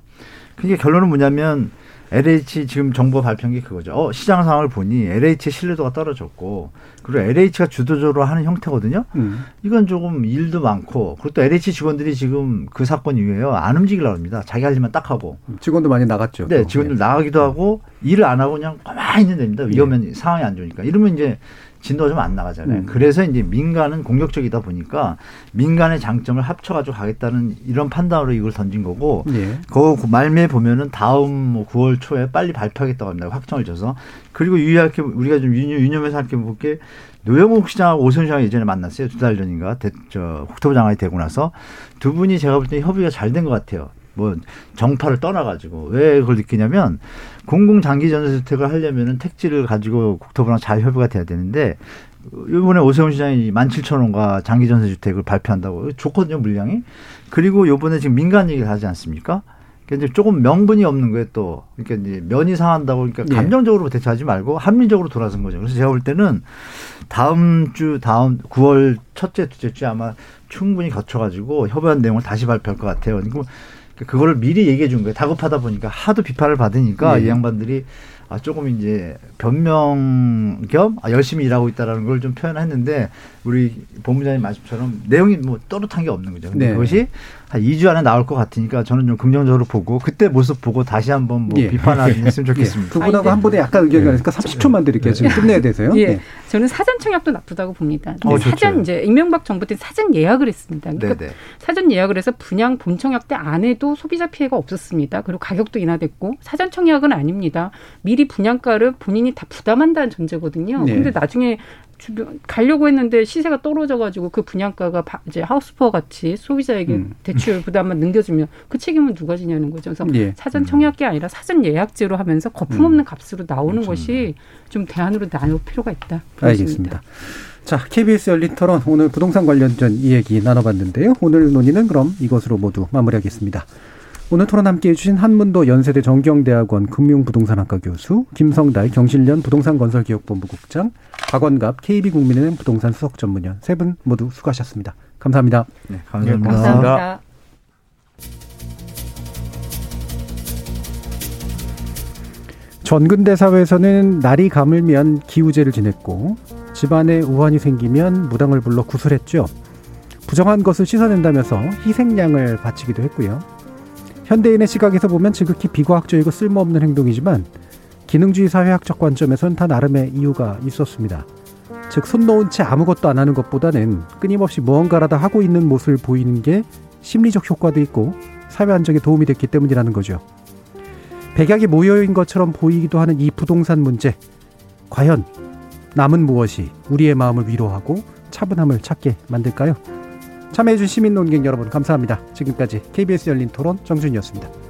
Speaker 10: 그게 결론은 뭐냐면 LH 지금 정부가 발표한 게 그거죠. 어, 시장 상황을 보니 LH의 신뢰도가 떨어졌고 그리고 LH가 주도적으로 하는 형태거든요.
Speaker 2: 음.
Speaker 10: 이건 조금 일도 많고 그리고 또 LH 직원들이 지금 그 사건 이후에요 안 움직이려고 합니다. 자기 할 일만 딱 하고.
Speaker 2: 직원도 많이 나갔죠.
Speaker 10: 네,
Speaker 2: 또.
Speaker 10: 직원들 나가기도 하고 일을 안 하고 그냥 가만히 있는 됩니다. 위험한 상황이 안 좋으니까. 이러면 이제 진도가 좀 안 나가잖아요.
Speaker 2: 음.
Speaker 10: 그래서 이제 민간은 공격적이다 보니까 민간의 장점을 합쳐가지고 가겠다는 이런 판단으로 이걸 던진 거고
Speaker 2: 예.
Speaker 10: 그 말미에 보면은 다음 뭐 9월 초에 빨리 발표하겠다고 합니다. 확정을 줘서. 그리고 유의할 게 우리가 좀 유념, 유념해서 할 게 볼게 노영욱 시장하고 오세훈 시장 예전에 만났어요. 두 달 전인가 대, 저 국토부 장관이 되고 나서 두 분이 제가 볼 때 협의가 잘 된 것 같아요. 뭐 정파를 떠나가지고 왜 그걸 느끼냐면 공공 장기 전세주택을 하려면은 택지를 가지고 국토부랑 잘 협의가 돼야 되는데 이번에 오세훈 시장이 17,000원과 장기 전세 주택을 발표한다고 좋거든요 물량이 그리고 요번에 지금 민간 얘기를 하지 않습니까? 그러니까 이제 조금 명분이 없는 거예요 또 그러니까 이제 면이 상한다고 그러니까
Speaker 2: 예.
Speaker 10: 감정적으로 대처하지 말고 합리적으로 돌아선 거죠. 그래서 제가 볼 때는 다음 주 다음 9월 첫째 둘째 주에 아마 충분히 거쳐가지고 협의한 내용을 다시 발표할 것 같아요. 그리고 그거를 미리 얘기해 준 거예요. 다급하다 보니까 하도 비판을 받으니까
Speaker 2: 예.
Speaker 10: 이 양반들이 아 조금 이제 변명 겸 아, 열심히 일하고 있다라는 걸 좀 표현했는데 우리 본부장님 말씀처럼 내용이 뭐 또렷한 게 없는 거죠. 근데
Speaker 2: 네.
Speaker 10: 그것이 한 2주 안에 나올 것 같으니까 저는 좀 긍정적으로 보고 그때 모습 보고 다시 한번 뭐
Speaker 2: 예.
Speaker 10: 비판을 했으면 좋겠습니다.
Speaker 2: 두 분하고 한 번에 약간 의견이 다르니까 30초만 드릴게요. 지금 끝내야 돼서요.
Speaker 8: 예,
Speaker 2: 네.
Speaker 8: 저는 사전 청약도 나쁘다고 봅니다.
Speaker 10: 어, 좋죠.
Speaker 8: 사전 이제 이명박 정부 때 사전 예약을 했습니다. 그러니까
Speaker 10: 네네.
Speaker 8: 사전 예약을 해서 분양 본 청약 때 안 해도 소비자 피해가 없었습니다. 그리고 가격도 인하됐고 사전 청약은 아닙니다. 미리 분양가를 본인이 다 부담한다는 전제거든요.
Speaker 2: 네.
Speaker 8: 근데 나중에 주변 가려고 했는데 시세가 떨어져가지고 그 분양가가 바- 이제 하우스포어 같이 소비자에게
Speaker 2: 음.
Speaker 8: 대출 부담만 넘겨주면 그 책임은 누가 지냐는 거죠. 그래서
Speaker 2: 예.
Speaker 8: 사전 청약이 아니라 사전 예약제로 하면서 거품 없는 값으로 나오는
Speaker 2: 그렇죠.
Speaker 8: 것이 좀 대안으로 나올 필요가 있다.
Speaker 2: 알겠습니다. 자, KBS 열린 토론 오늘 부동산 관련된 이 얘기 나눠봤는데요. 오늘 논의는 그럼 이것으로 모두 마무리하겠습니다. 오늘 토론 함께 해 주신 한문도 연세대 정경대학원 금융부동산학과 교수, 김성달 경실련 부동산건설기획본부국장, 박원갑 KB국민은행 부동산 수석전문위원 세 분 모두 수고하셨습니다. 감사합니다.
Speaker 10: 네, 감사합니다.
Speaker 8: 감사합니다.
Speaker 2: 전근대 사회에서는 날이 가물면 기우제를 지냈고 집안에 우환이 생기면 무당을 불러 구술했죠. 부정한 것을 씻어낸다면서 희생양을 바치기도 했고요. 현대인의 시각에서 보면 지극히 비과학적이고 쓸모없는 행동이지만 기능주의 사회학적 관점에서는 다 나름의 이유가 있었습니다. 즉, 손 놓은 채 아무것도 안 하는 것보다는 끊임없이 무언가라도 하고 있는 모습을 보이는 게 심리적 효과도 있고 사회 안정에 도움이 됐기 때문이라는 거죠. 백약이 모여인 것처럼 보이기도 하는 이 부동산 문제. 과연 남은 무엇이 우리의 마음을 위로하고 차분함을 찾게 만들까요? 참여해준 시민 논객 여러분 감사합니다. 지금까지 KBS 열린 토론 정준이었습니다.